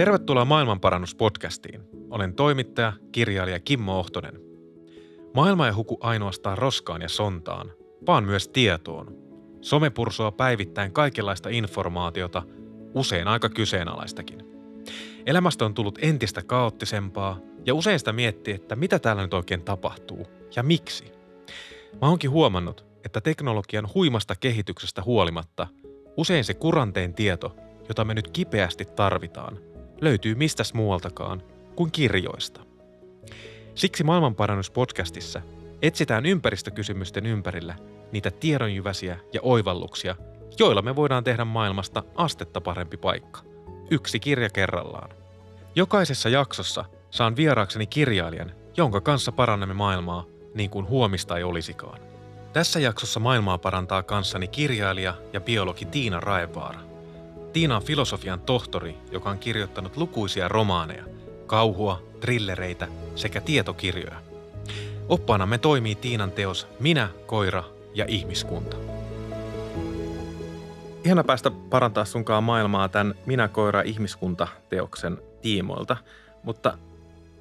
Tervetuloa Maailmanparannuspodcastiin. Olen toimittaja, kirjailija Kimmo Ohtonen. Maailma ei huku ainoastaan roskaan ja sontaan, vaan myös tietoon. Some pursua päivittäin kaikenlaista informaatiota, usein aika kyseenalaistakin. Elämästä on tullut entistä kaoottisempaa ja usein sitä miettii, että mitä täällä nyt oikein tapahtuu ja miksi. Mä oonkin huomannut, että teknologian huimasta kehityksestä huolimatta usein se kuranteen tieto, jota me nyt kipeästi tarvitaan, löytyy mistäs muualtakaan kuin kirjoista. Siksi Maailmanparannuspodcastissa etsitään ympäristökysymysten ympärillä niitä tiedonjyväsiä ja oivalluksia, joilla me voidaan tehdä maailmasta astetta parempi paikka. Yksi kirja kerrallaan. Jokaisessa jaksossa saan vieraakseni kirjailijan, jonka kanssa parannamme maailmaa niin kuin huomista ei olisikaan. Tässä jaksossa maailmaa parantaa kanssani kirjailija ja biologi Tiina Raevaara. Tiina on filosofian tohtori, joka on kirjoittanut lukuisia romaaneja, kauhua, trillereitä sekä tietokirjoja. Oppaanamme toimii Tiinan teos Minä, koira ja ihmiskunta. Ihana päästä parantaa sunkaan maailmaa tämän Minä, koira, ihmiskunta teoksen tiimoilta, mutta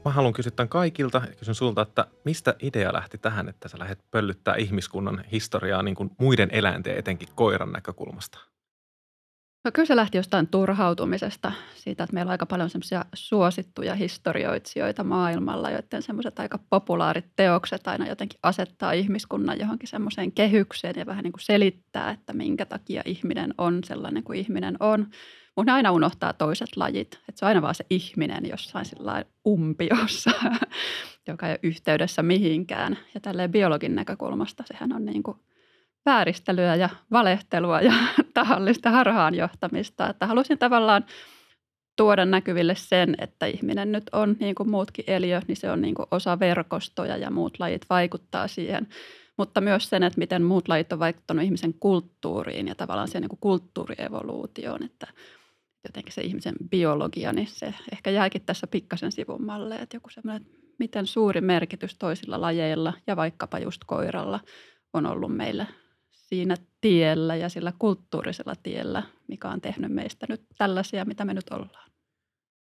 mä haluan kysyä tämän kaikilta ja kysyn sulta, että mistä idea lähti tähän, että sä lähdet pöllyttää ihmiskunnan historiaa niin kuin muiden eläinten, etenkin koiran näkökulmasta? No kyllä se lähti jostain turhautumisesta, siitä, että meillä on aika paljon semmoisia suosittuja historioitsijoita maailmalla, joiden semmoiset aika populaarit teokset aina jotenkin asettaa ihmiskunnan johonkin semmoiseen kehykseen ja vähän niin kuin selittää, että minkä takia ihminen on sellainen kuin ihminen on. Mutta aina unohtaa toiset lajit, että se on aina vaan se ihminen jossain sillä umpiossa, joka ei ole yhteydessä mihinkään. Ja tälleen biologin näkökulmasta sehän on niin kuin – vääristelyä ja valehtelua ja tahallista harhaanjohtamista. Että halusin tavallaan tuoda näkyville sen, että ihminen nyt on niin kuin muutkin eliö, niin se on niin kuin osa verkostoja ja muut lajit vaikuttaa siihen. Mutta myös sen, että miten muut lajit on vaikuttanut ihmisen kulttuuriin ja tavallaan siihen niin kulttuurievoluutioon, että jotenkin se ihmisen biologia, niin se ehkä jääkin tässä pikkasen sivummalle, että joku semmoinen, miten suuri merkitys toisilla lajeilla ja vaikkapa just koiralla on ollut meille siinä tiellä ja sillä kulttuurisella tiellä, mikä on tehnyt meistä nyt tällaisia, mitä me nyt ollaan.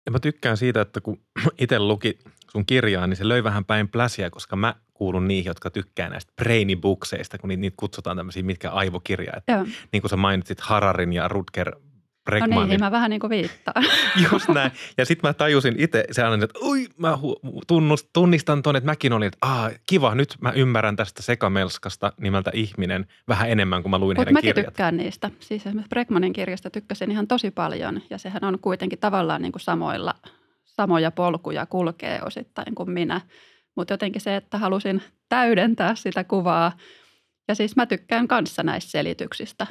Ja mä tykkään siitä, että kun itse luki sun kirjaa, niin se löi vähän päin pläsiä, koska mä kuulun niihin, jotka tykkää näistä brainy-bookseista, kun niitä, niitä kutsutaan tämmöisiä, mitkä aivokirjaa. Että niin kuin sä mainitsit Hararin ja Rutger Bregmanin. No niin, mä vähän niin kuin viittaan. Just näin. Ja sitten mä tajusin itse se aina, että oi, mä tunnust, tunnistan tuonne, että mäkin olin, että Aa, kiva, nyt mä ymmärrän tästä sekamelskasta nimeltä ihminen vähän enemmän, kuin mä luin Mut heidän mäkin tykkään niistä. Siis esimerkiksi Bregmanin kirjasta tykkäsin ihan tosi paljon ja sehän on kuitenkin tavallaan niin kuin samoilla, samoja polkuja kulkee osittain kuin minä. Mutta jotenkin se, että halusin täydentää sitä kuvaa ja siis mä tykkään kanssa näistä selityksistä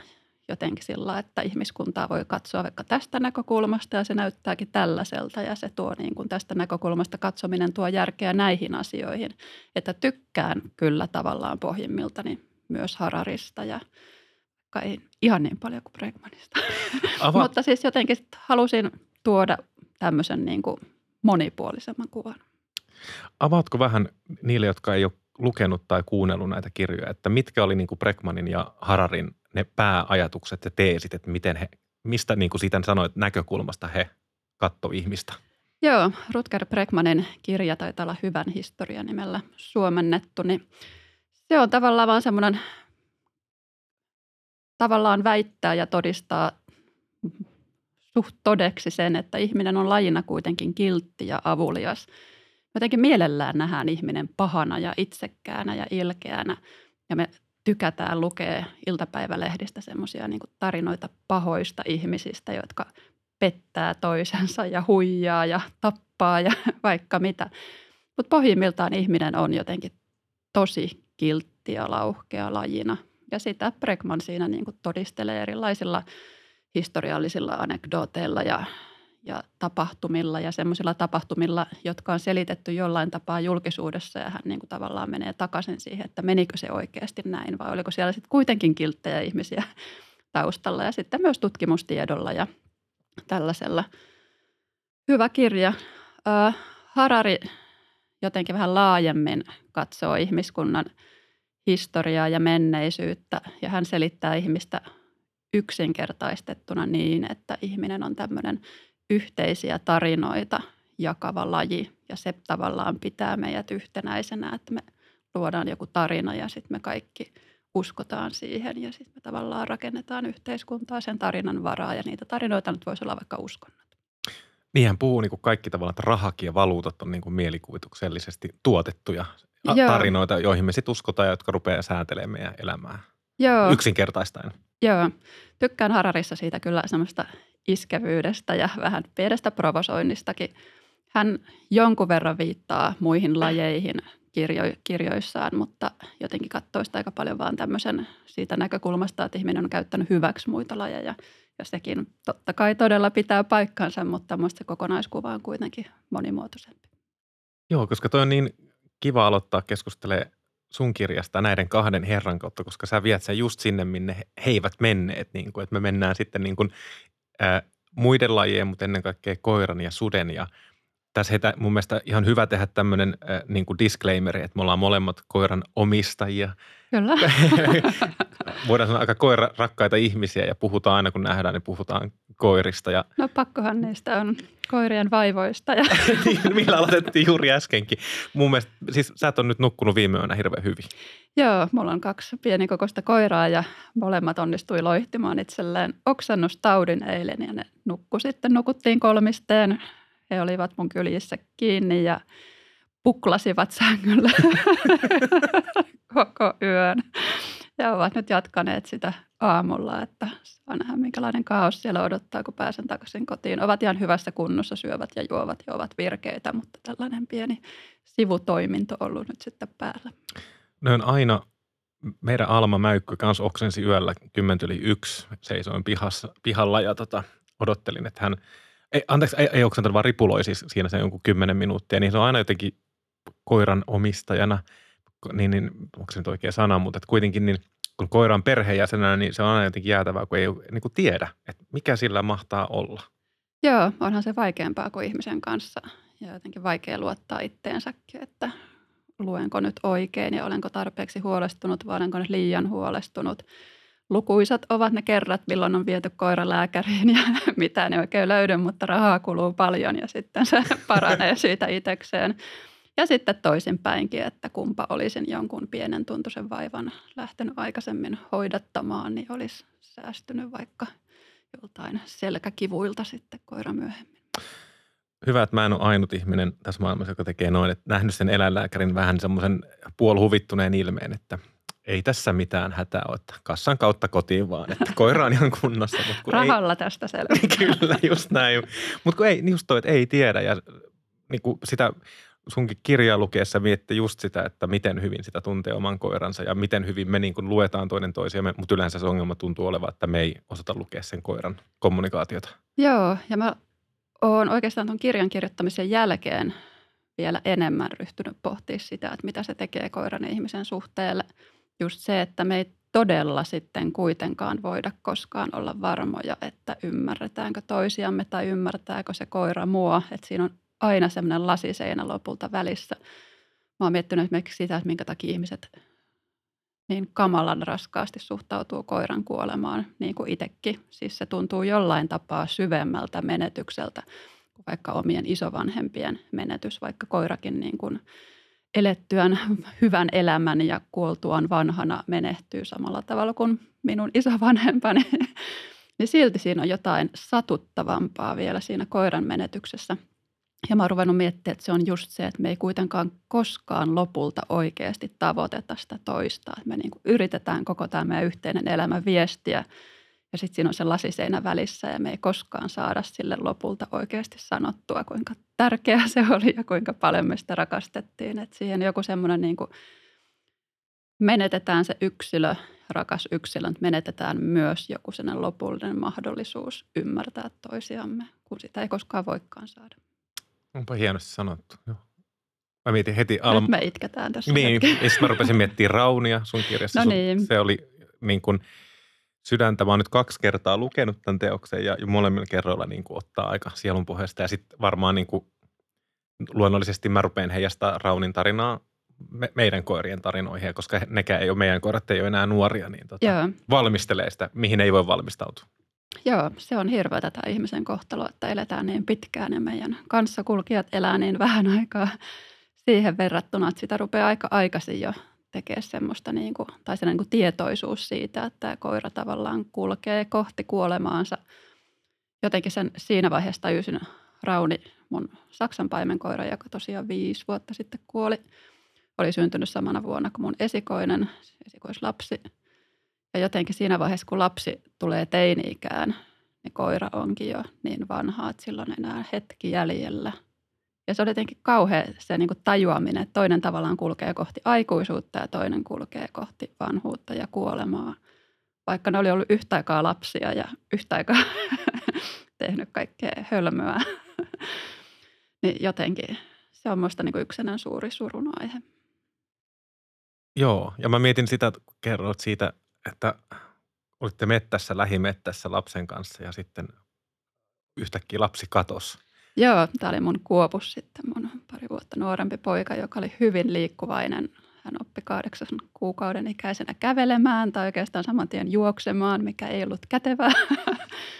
jotenkin sillä, että ihmiskuntaa voi katsoa vaikka tästä näkökulmasta ja se näyttääkin tällaiselta ja se tuo niin kuin tästä näkökulmasta katsominen tuo järkeä näihin asioihin. Että tykkään kyllä tavallaan pohjimmiltani myös Hararista ja ei ihan niin paljon kuin Bregmanista. Ava- Mutta siis jotenkin halusin tuoda tämmöisen niin kuin monipuolisemman kuvan. Avaatko vähän niille, jotka ei ole lukenut tai kuunnellut näitä kirjoja, että mitkä oli niin kuin Bregmanin ja Hararin ne pääajatukset ja teesit, että miten he, mistä niin kuin siitä sanoit näkökulmasta he katto ihmistä? Joo, Rutger Bregmanin kirja taitaa olla hyvän historian nimellä suomennettu, niin se on tavallaan vaan semmoinen tavallaan väittää ja todistaa suht todeksi sen, että ihminen on lajina kuitenkin kiltti ja avulias. Jotenkin mielellään nähdään ihminen pahana ja itsekkäänä ja ilkeänä. Ja me tykätään lukea iltapäivälehdistä semmoisia niin tarinoita pahoista ihmisistä, jotka pettää toisensa ja huijaa ja tappaa ja vaikka mitä. Mutta pohjimmiltaan ihminen on jotenkin tosi kiltti ja lauhkea lajina. Ja sitä Bregman siinä niin todistelee erilaisilla historiallisilla anekdooteilla ja ja tapahtumilla ja semmoisilla tapahtumilla, jotka on selitetty jollain tapaa julkisuudessa ja hän niin kuin tavallaan menee takaisin siihen, että menikö se oikeasti näin vai oliko siellä sitten kuitenkin kilttejä ihmisiä taustalla ja sitten myös tutkimustiedolla ja tällaisella. Hyvä kirja. Harari jotenkin vähän laajemmin katsoo ihmiskunnan historiaa ja menneisyyttä ja hän selittää ihmistä yksinkertaistettuna niin, että ihminen on tämmöinen yhteisiä tarinoita jakava laji ja se tavallaan pitää meidät yhtenäisenä, että me luodaan joku tarina ja sitten me kaikki uskotaan siihen ja sitten me tavallaan rakennetaan yhteiskuntaa sen tarinan varaa ja niitä tarinoita nyt voisi olla vaikka uskonnot. Niinhän puhuu niin kuin kaikki tavallaan, että rahakin ja valuutat on niin kuin mielikuvituksellisesti tuotettuja Joo. tarinoita, joihin me sitten uskotaan ja jotka rupeaa säätelemään meidän elämää. Joo. Yksinkertaistaen. Joo. Tykkään Hararissa siitä kyllä semmoista iskevyydestä ja vähän pienestä provosoinnistakin. Hän jonkun verran viittaa muihin lajeihin kirjo, kirjoissaan, mutta jotenkin katsoo sitä aika paljon vaan tämmöisen siitä näkökulmasta, että ihminen on käyttänyt hyväksi muita lajeja. Ja sekin totta kai todella pitää paikkansa, mutta minusta kokonaiskuva on kuitenkin monimuotoisempi. Joo, koska toi on niin kiva aloittaa keskustelemaan sun kirjasta näiden kahden herran kautta, koska sä viet sen just sinne, minne he eivät menneet. Niin kuin, että me mennään sitten niin kuin, muiden lajien, mutta ennen kaikkea koiran ja suden ja – tässä heitä mun mielestä ihan hyvä tehdä tämmöinen äh, niin kuin disclaimeri, että me ollaan molemmat koiran omistajia. Kyllä. Voidaan sanoa aika koira rakkaita ihmisiä ja puhutaan aina kun nähdään, niin puhutaan koirista. Ja... No pakkohan niistä on koirien vaivoista. Ja... niin, millä aloitettiin juuri äskenkin. Mun mielestä, siis sä et ole nyt nukkunut viime yönä hirveän hyvin. Joo, mulla on kaksi pienikokoista koiraa ja molemmat onnistui loihtimaan itselleen oksennustaudin eilen ja ne nukku sitten. Nukuttiin kolmisteen he olivat mun kyljissä kiinni ja puklasivat sängyllä koko yön. Ja ovat nyt jatkaneet sitä aamulla, että saa nähdä minkälainen kaos siellä odottaa, kun pääsen takaisin kotiin. Ovat ihan hyvässä kunnossa, syövät ja juovat ja ovat virkeitä, mutta tällainen pieni sivutoiminto ollut nyt sitten päällä. Ne on aina, meidän Alma Mäykkö kanssa oksensi yöllä kymmentä yli yksi, seisoin pihassa, pihalla ja tota, odottelin, että hän – ei, anteeksi, ei, ei oksentanut, vaan ripuloi siis siinä se jonkun kymmenen minuuttia, niin se on aina jotenkin koiran omistajana, niin, niin onko se nyt oikea sana, mutta että kuitenkin niin kun koira on perheenjäsenenä, niin se on aina jotenkin jäätävää, kun ei niin kuin tiedä, että mikä sillä mahtaa olla. Joo, onhan se vaikeampaa kuin ihmisen kanssa ja jotenkin vaikea luottaa itteensäkin, että luenko nyt oikein ja olenko tarpeeksi huolestunut vai olenko nyt liian huolestunut – lukuisat ovat ne kerrat, milloin on viety koira lääkäriin ja mitä ne oikein löydy, mutta rahaa kuluu paljon ja sitten se paranee siitä itsekseen. Ja sitten toisinpäinkin, että kumpa olisin jonkun pienen tuntuisen vaivan lähtenyt aikaisemmin hoidattamaan, niin olisi säästynyt vaikka joltain selkäkivuilta sitten koira myöhemmin. Hyvä, että mä en ole ainut ihminen tässä maailmassa, joka tekee noin, että nähnyt sen eläinlääkärin vähän semmoisen puolhuvittuneen ilmeen, että – ei tässä mitään hätää ole, että kassan kautta kotiin vaan, että koira on ihan kunnossa. Mutta kun Rahalla ei, tästä selvä. Kyllä, just näin. Mutta kun ei, niin just toi, että ei tiedä ja niin kuin sitä sunkin kirjaa lukeessa miettii just sitä, että miten hyvin sitä tuntee oman koiransa ja miten hyvin me niin kuin luetaan toinen toisiamme, mutta yleensä se ongelma tuntuu olevan, että me ei osata lukea sen koiran kommunikaatiota. Joo, ja mä oon oikeastaan tuon kirjan kirjoittamisen jälkeen vielä enemmän ryhtynyt pohtimaan sitä, että mitä se tekee koiran ja ihmisen suhteelle – just se, että me ei todella sitten kuitenkaan voida koskaan olla varmoja, että ymmärretäänkö toisiamme tai ymmärtääkö se koira mua. Että siinä on aina semmoinen lasiseinä lopulta välissä. Mä oon miettinyt esimerkiksi sitä, että minkä takia ihmiset niin kamalan raskaasti suhtautuu koiran kuolemaan, niin kuin itsekin. Siis se tuntuu jollain tapaa syvemmältä menetykseltä kuin vaikka omien isovanhempien menetys, vaikka koirakin niin kuin – elettyään hyvän elämän ja kuoltuaan vanhana menehtyy samalla tavalla kuin minun isovanhempani, niin silti siinä on jotain satuttavampaa vielä siinä koiran menetyksessä. Ja mä oon ruvennut miettimään, että se on just se, että me ei kuitenkaan koskaan lopulta oikeasti tavoiteta sitä toista. Me niin kuin yritetään koko tämä meidän yhteinen elämä viestiä – ja sitten siinä on se lasiseinä välissä ja me ei koskaan saada sille lopulta oikeasti sanottua, kuinka tärkeää se oli ja kuinka paljon me sitä rakastettiin. Että siihen joku semmoinen niin kuin menetetään se yksilö, rakas yksilö, mutta menetetään myös joku sellainen lopullinen mahdollisuus ymmärtää toisiamme, kun sitä ei koskaan voikaan saada. Onpa hienosti sanottu, joo. Mä mietin heti Alma. Nyt me itketään tässä. Niin, ja mä rupesin miettimään Raunia sun kirjassa. No niin. Se oli niin kuin – sydäntä. Mä oon nyt kaksi kertaa lukenut tämän teoksen ja molemmilla kerroilla niin kuin ottaa aika sielun pohjasta. Ja sitten varmaan niin kuin, luonnollisesti mä rupean heijastaa Raunin tarinaa me, meidän koirien tarinoihin, ja koska nekään ei ole, meidän koirat ei ole enää nuoria, niin tota, valmistelee sitä, mihin ei voi valmistautua. Joo, se on hirveä tätä ihmisen kohtalo, että eletään niin pitkään ja meidän kanssakulkijat elää niin vähän aikaa siihen verrattuna, että sitä rupeaa aika aikaisin jo tekemään semmoista, niin kuin, tai se niin kuin tietoisuus siitä, että tämä koira tavallaan kulkee kohti kuolemaansa. Jotenkin sen siinä vaiheessa tajusin Rauni, mun Saksan paimenkoira, joka tosiaan viisi vuotta sitten kuoli, oli syntynyt samana vuonna kuin mun esikoinen, esikoislapsi. Ja jotenkin siinä vaiheessa, kun lapsi tulee teini-ikään, niin koira onkin jo niin vanha, että silloin enää hetki jäljellä – ja se oli jotenkin kauhea se niin kuin tajuaminen, että toinen tavallaan kulkee kohti aikuisuutta ja toinen kulkee kohti vanhuutta ja kuolemaa. Vaikka ne oli ollut yhtä aikaa lapsia ja yhtä aikaa tehnyt kaikkea hölmöä. niin jotenkin se on minusta niin yksi suuri surun aihe. Joo, ja mä mietin sitä, kun kerroit siitä, että olitte mettässä, lähimettässä lapsen kanssa ja sitten yhtäkkiä lapsi katosi. Joo, tämä oli mun kuopus sitten, mun pari vuotta nuorempi poika, joka oli hyvin liikkuvainen. Hän oppi kahdeksan kuukauden ikäisenä kävelemään tai oikeastaan saman tien juoksemaan, mikä ei ollut kätevää.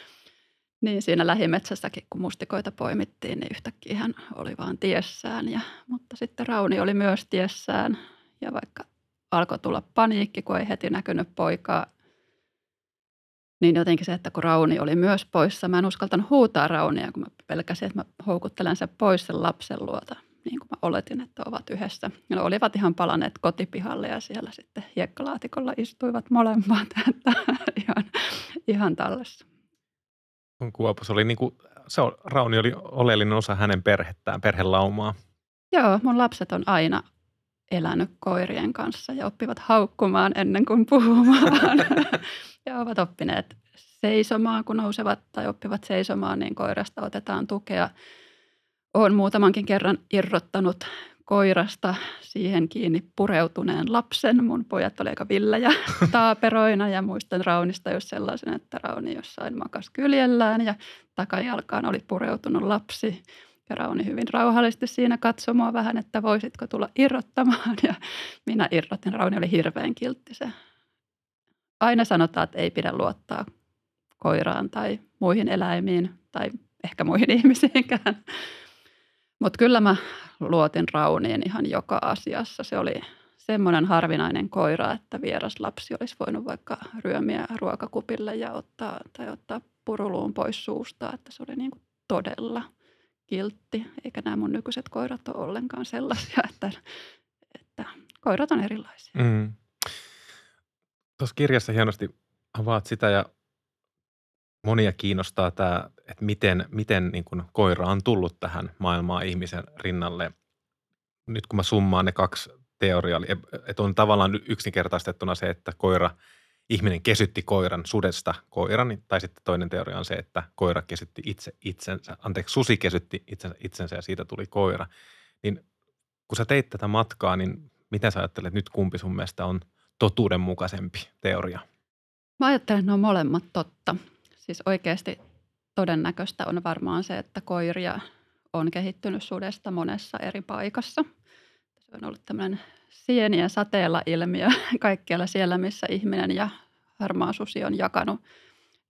niin siinä lähimetsässäkin, kun mustikoita poimittiin, niin yhtäkkiä hän oli vaan tiessään. Ja, mutta sitten Rauni oli myös tiessään ja vaikka alkoi tulla paniikki, kun ei heti näkynyt poikaa, niin jotenkin se, että kun Rauni oli myös poissa, mä en uskaltanut huutaa Raunia, kun mä pelkäsin, että mä houkuttelen sen pois sen lapsen luota, niin kuin mä oletin, että ovat yhdessä. Ne olivat ihan palaneet kotipihalle ja siellä sitten hiekkalaatikolla istuivat molemmat, että ihan, ihan tallessa. Kuopus oli niin kuin, se on, Rauni oli oleellinen osa hänen perhettään, perhelaumaa. Joo, mun lapset on aina elänyt koirien kanssa ja oppivat haukkumaan ennen kuin puhumaan. ovat oppineet seisomaan, kun nousevat tai oppivat seisomaan, niin koirasta otetaan tukea. Olen muutamankin kerran irrottanut koirasta siihen kiinni pureutuneen lapsen. Mun pojat oli aika villejä taaperoina ja muistan Raunista jos sellaisen, että Rauni jossain makas kyljellään ja takajalkaan oli pureutunut lapsi. Ja Rauni hyvin rauhallisesti siinä katsomaan vähän, että voisitko tulla irrottamaan. Ja minä irrotin. Rauni oli hirveän kiltti se aina sanotaan, että ei pidä luottaa koiraan tai muihin eläimiin tai ehkä muihin ihmisiinkään. Mutta kyllä mä luotin Rauniin ihan joka asiassa. Se oli semmoinen harvinainen koira, että vieras lapsi olisi voinut vaikka ryömiä ruokakupille ja ottaa, tai ottaa puruluun pois suusta. Että se oli niin kuin todella kiltti, eikä nämä mun nykyiset koirat ole ollenkaan sellaisia, että, että koirat on erilaisia. Mm. Tuossa kirjassa hienosti avaat sitä ja monia kiinnostaa tämä, että miten, miten niin kuin koira on tullut tähän maailmaan ihmisen rinnalle. Nyt kun mä summaan ne kaksi teoriaa, että on tavallaan yksinkertaistettuna se, että koira, ihminen kesytti koiran sudesta koiran, tai sitten toinen teoria on se, että koira kesytti itse itsensä, anteeksi, susi kesytti itsensä, itsensä ja siitä tuli koira. Niin kun sä teit tätä matkaa, niin miten sä ajattelet nyt kumpi sun mielestä on – totuudenmukaisempi teoria? Mä ajattelen, että ne on molemmat totta. Siis oikeasti todennäköistä on varmaan se, että koiria on kehittynyt sudesta monessa eri paikassa. Se on ollut tämmöinen sieniä sateella ilmiö kaikkialla siellä, missä ihminen ja harmaa susi on jakanut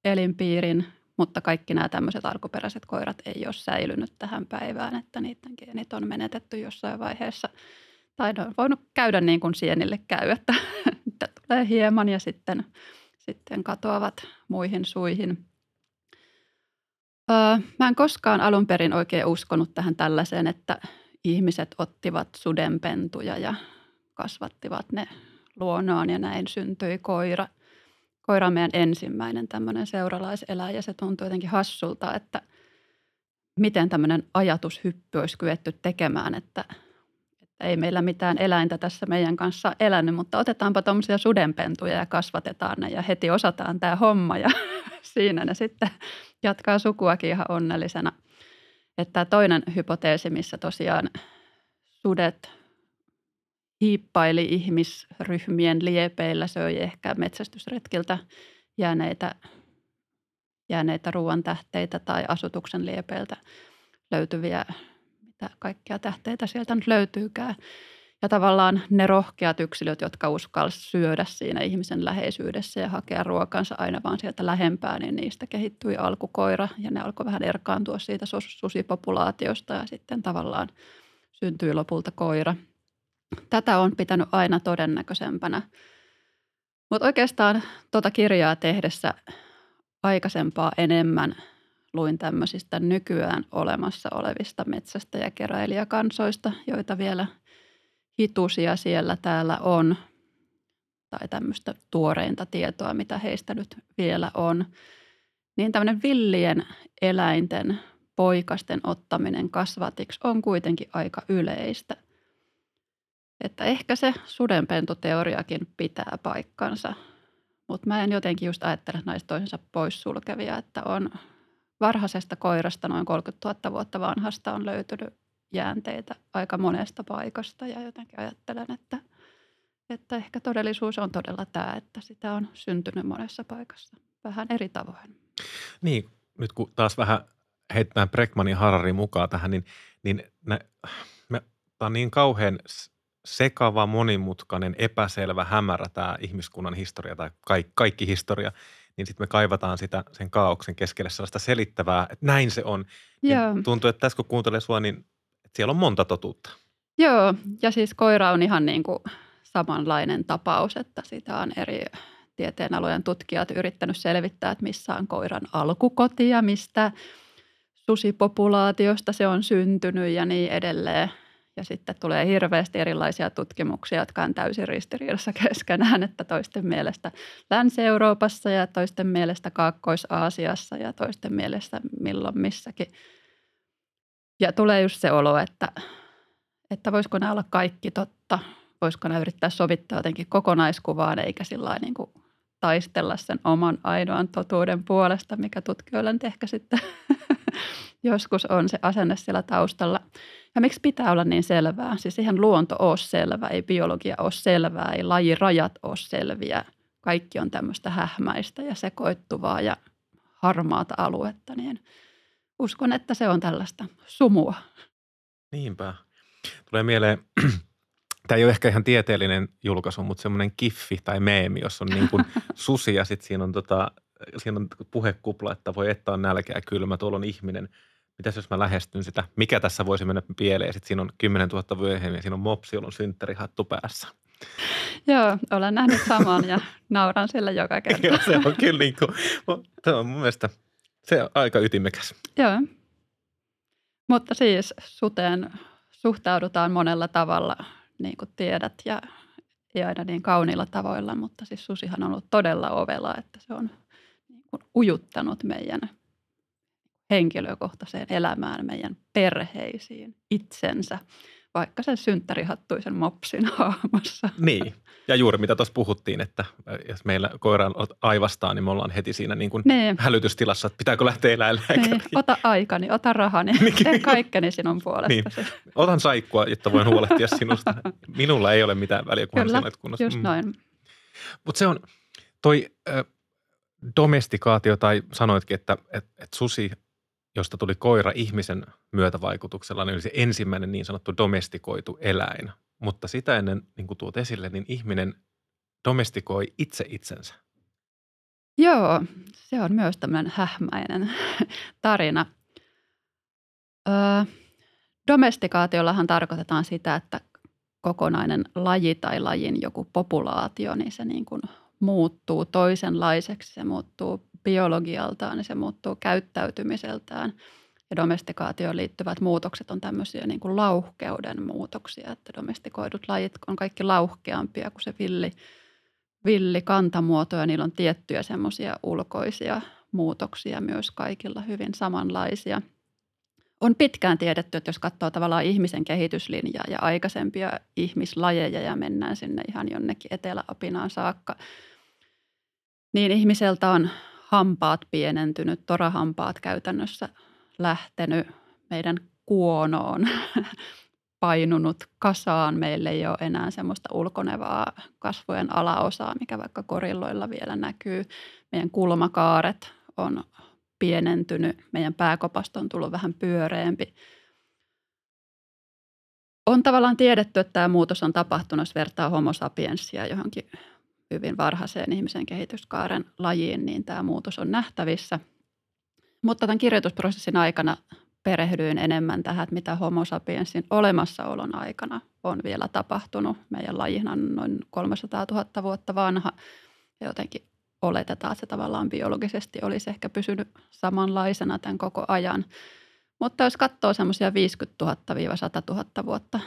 elinpiirin, mutta kaikki nämä tämmöiset alkuperäiset koirat ei ole säilynyt tähän päivään, että niiden geenit on menetetty jossain vaiheessa – tai ne on voinut käydä niin kuin sienille käy, että, että tulee hieman ja sitten, sitten katoavat muihin suihin. Öö, mä en koskaan alun perin oikein uskonut tähän tällaiseen, että ihmiset ottivat sudenpentuja ja kasvattivat ne luonoon ja näin syntyi koira. Koira on meidän ensimmäinen tämmöinen seuralaiseläjä ja se tuntuu jotenkin hassulta, että miten tämmöinen ajatushyppy olisi kyetty tekemään, että – ei meillä mitään eläintä tässä meidän kanssa elänyt, mutta otetaanpa tuommoisia sudenpentuja ja kasvatetaan ne ja heti osataan tämä homma ja siinä ne sitten jatkaa sukuakin ihan onnellisena. Että toinen hypoteesi, missä tosiaan sudet hiippaili ihmisryhmien liepeillä, söi ehkä metsästysretkiltä jääneitä, jääneitä ruoan tähteitä tai asutuksen liepeiltä löytyviä mitä kaikkia tähteitä sieltä nyt löytyykään. Ja tavallaan ne rohkeat yksilöt, jotka uskalsivat syödä siinä ihmisen läheisyydessä ja hakea ruokansa aina vaan sieltä lähempää, niin niistä kehittyi alkukoira ja ne alkoi vähän erkaantua siitä susipopulaatiosta ja sitten tavallaan syntyi lopulta koira. Tätä on pitänyt aina todennäköisempänä. Mutta oikeastaan tuota kirjaa tehdessä aikaisempaa enemmän luin tämmöisistä nykyään olemassa olevista metsästä ja keräilijäkansoista, joita vielä hitusia siellä täällä on, tai tämmöistä tuoreinta tietoa, mitä heistä nyt vielä on, niin tämmöinen villien eläinten poikasten ottaminen kasvatiksi on kuitenkin aika yleistä. Että ehkä se sudenpentuteoriakin pitää paikkansa, mutta mä en jotenkin just ajattele näistä toisensa poissulkevia, että on varhaisesta koirasta noin 30 000 vuotta vanhasta on löytynyt jäänteitä aika monesta paikasta ja jotenkin ajattelen, että, että ehkä todellisuus on todella tämä, että sitä on syntynyt monessa paikassa vähän eri tavoin. Niin, nyt kun taas vähän heitetään Breckmanin Hararin mukaan tähän, niin, niin ne, me, tämä on niin kauhean sekava, monimutkainen, epäselvä, hämärä tämä ihmiskunnan historia tai kaikki, kaikki historia, niin sitten me kaivataan sitä sen kaauksen keskelle sellaista selittävää, että näin se on. Niin tuntuu, että tässä kun kuuntelee sua, niin että siellä on monta totuutta. Joo, ja siis koira on ihan niin kuin samanlainen tapaus, että sitä on eri tieteenalojen tutkijat yrittänyt selvittää, että missä on koiran alkukoti ja mistä susipopulaatiosta se on syntynyt ja niin edelleen. Ja sitten tulee hirveästi erilaisia tutkimuksia, jotka on täysin ristiriidassa keskenään, että toisten mielestä Länsi-Euroopassa ja toisten mielestä Kaakkois-Aasiassa ja toisten mielestä milloin missäkin. Ja tulee just se olo, että, että voisiko nämä olla kaikki totta, voisiko nämä yrittää sovittaa jotenkin kokonaiskuvaan eikä sillä niin kuin taistella sen oman ainoan totuuden puolesta, mikä tutkijoilla ehkä sitten joskus on se asenne siellä taustalla. Ja miksi pitää olla niin selvää? Siis ihan luonto ole selvä, ei biologia ole selvää, ei lajirajat ole selviä. Kaikki on tämmöistä hähmäistä ja sekoittuvaa ja harmaata aluetta, niin uskon, että se on tällaista sumua. Niinpä. Tulee mieleen, tämä ei ole ehkä ihan tieteellinen julkaisu, mutta semmoinen kiffi tai meemi, jos on niin kuin susi ja sitten siinä on, tota, siinä on puhekupla, että voi että on nälkä ja kylmä, tuolla on ihminen – mitäs jos mä lähestyn sitä, mikä tässä voisi mennä pieleen. Sitten siinä on 10 000 myöhemmin ja siinä on mopsi, jolla on synttärihattu päässä. Joo, olen nähnyt saman ja nauran sille joka kerta. Joo, se on kyllä niin kuin, se on mun mielestä se on aika ytimekäs. Joo, mutta siis suteen suhtaudutaan monella tavalla, niin kuin tiedät, ja ei aina niin kauniilla tavoilla, mutta siis susihan on ollut todella ovela, että se on niin kuin ujuttanut meidän henkilökohtaiseen elämään, meidän perheisiin, itsensä, vaikka sen synttärihattuisen mopsin haamassa. Niin, ja juuri mitä tuossa puhuttiin, että jos meillä koira aivastaa, niin me ollaan heti siinä niin kuin niin. hälytystilassa, että pitääkö lähteä eläinlääkäriin. Niin. Ota aikani, ota rahani, niin. tee kaikkeni sinun puolestasi. Niin. Otan saikkua, jotta voin huolehtia sinusta. Minulla ei ole mitään väliä, kunhan Kyllä, olet kunnossa. just mm. noin. Mutta se on, toi äh, domestikaatio, tai sanoitkin, että et, et susi josta tuli koira ihmisen myötävaikutuksella, niin oli se ensimmäinen niin sanottu domestikoitu eläin. Mutta sitä ennen, niin kuin tuot esille, niin ihminen domestikoi itse itsensä. Joo, se on myös tämmöinen hähmäinen tarina. Öö, domestikaatiollahan tarkoitetaan sitä, että kokonainen laji tai lajin joku populaatio, niin se niin kuin muuttuu toisenlaiseksi, se muuttuu biologialtaan, niin se muuttuu käyttäytymiseltään. Ja domestikaatioon liittyvät muutokset on tämmöisiä niin kuin lauhkeuden muutoksia, että domestikoidut lajit on kaikki lauhkeampia kuin se villi, villi kantamuoto ja niillä on tiettyjä semmoisia ulkoisia muutoksia myös kaikilla hyvin samanlaisia. On pitkään tiedetty, että jos katsoo tavallaan ihmisen kehityslinjaa ja aikaisempia ihmislajeja ja mennään sinne ihan jonnekin Etelä-Apinaan saakka, niin ihmiseltä on hampaat pienentynyt, torahampaat käytännössä lähtenyt meidän kuonoon, painunut kasaan. Meillä ei ole enää semmoista ulkonevaa kasvojen alaosaa, mikä vaikka korilloilla vielä näkyy. Meidän kulmakaaret on pienentynyt, meidän pääkopasta on tullut vähän pyöreämpi. on tavallaan tiedetty, että tämä muutos on tapahtunut, jos vertaa homo sapiensia johonkin hyvin varhaiseen ihmisen kehityskaaren lajiin, niin tämä muutos on nähtävissä. Mutta tämän kirjoitusprosessin aikana perehdyin enemmän tähän, että mitä homo sapiensin olemassaolon aikana on vielä tapahtunut. Meidän lajihan on noin 300 000 vuotta vanha ja jotenkin oletetaan, että se tavallaan biologisesti olisi ehkä pysynyt samanlaisena tämän koko ajan. Mutta jos katsoo semmoisia 50 000-100 000 vuotta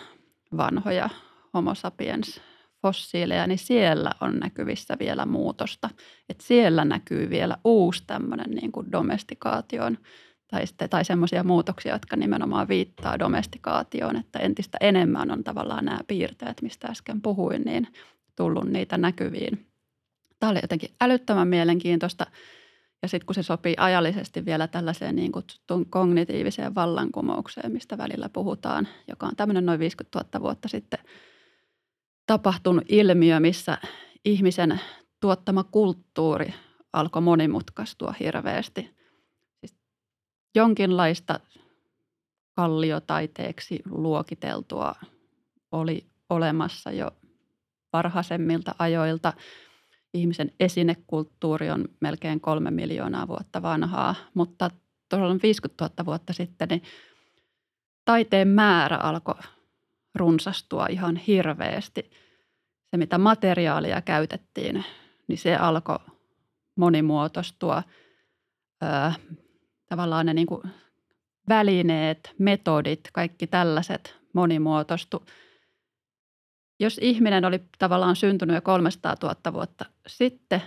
vanhoja homo sapiens fossiileja, niin siellä on näkyvissä vielä muutosta. Että siellä näkyy vielä uusi tämmöinen niin kuin domestikaation tai, tai semmoisia muutoksia, jotka nimenomaan viittaa domestikaatioon, että entistä enemmän on tavallaan nämä piirteet, mistä äsken puhuin, niin tullut niitä näkyviin. Tämä oli jotenkin älyttömän mielenkiintoista. Ja sitten kun se sopii ajallisesti vielä tällaiseen niin kutsuttuun kognitiiviseen vallankumoukseen, mistä välillä puhutaan, joka on tämmöinen noin 50 000 vuotta sitten tapahtunut ilmiö, missä ihmisen tuottama kulttuuri alkoi monimutkaistua hirveästi – jonkinlaista kalliotaiteeksi luokiteltua oli olemassa jo varhaisemmilta ajoilta. Ihmisen esinekulttuuri on melkein kolme miljoonaa vuotta vanhaa, mutta todella 50 000 vuotta sitten niin taiteen määrä alkoi runsastua ihan hirveästi. Se, mitä materiaalia käytettiin, niin se alkoi monimuotoistua tavallaan ne niin kuin välineet, metodit, kaikki tällaiset monimuotoistu. Jos ihminen oli tavallaan syntynyt jo 300 000 vuotta sitten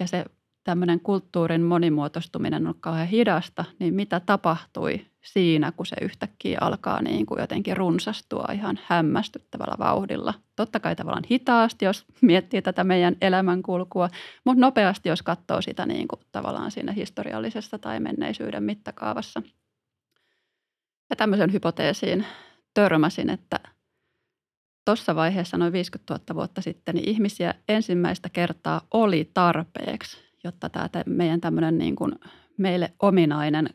ja se tämmöinen kulttuurin monimuotoistuminen on kauhean hidasta, niin mitä tapahtui siinä, kun se yhtäkkiä alkaa niin kuin jotenkin runsastua ihan hämmästyttävällä vauhdilla. Totta kai tavallaan hitaasti, jos miettii tätä meidän elämänkulkua, mutta nopeasti, jos katsoo sitä niin kuin tavallaan siinä historiallisessa tai menneisyyden mittakaavassa. Ja tämmöisen hypoteesiin törmäsin, että tuossa vaiheessa noin 50 000 vuotta sitten niin ihmisiä ensimmäistä kertaa oli tarpeeksi, jotta tämä meidän tämmöinen niin kuin meille ominainen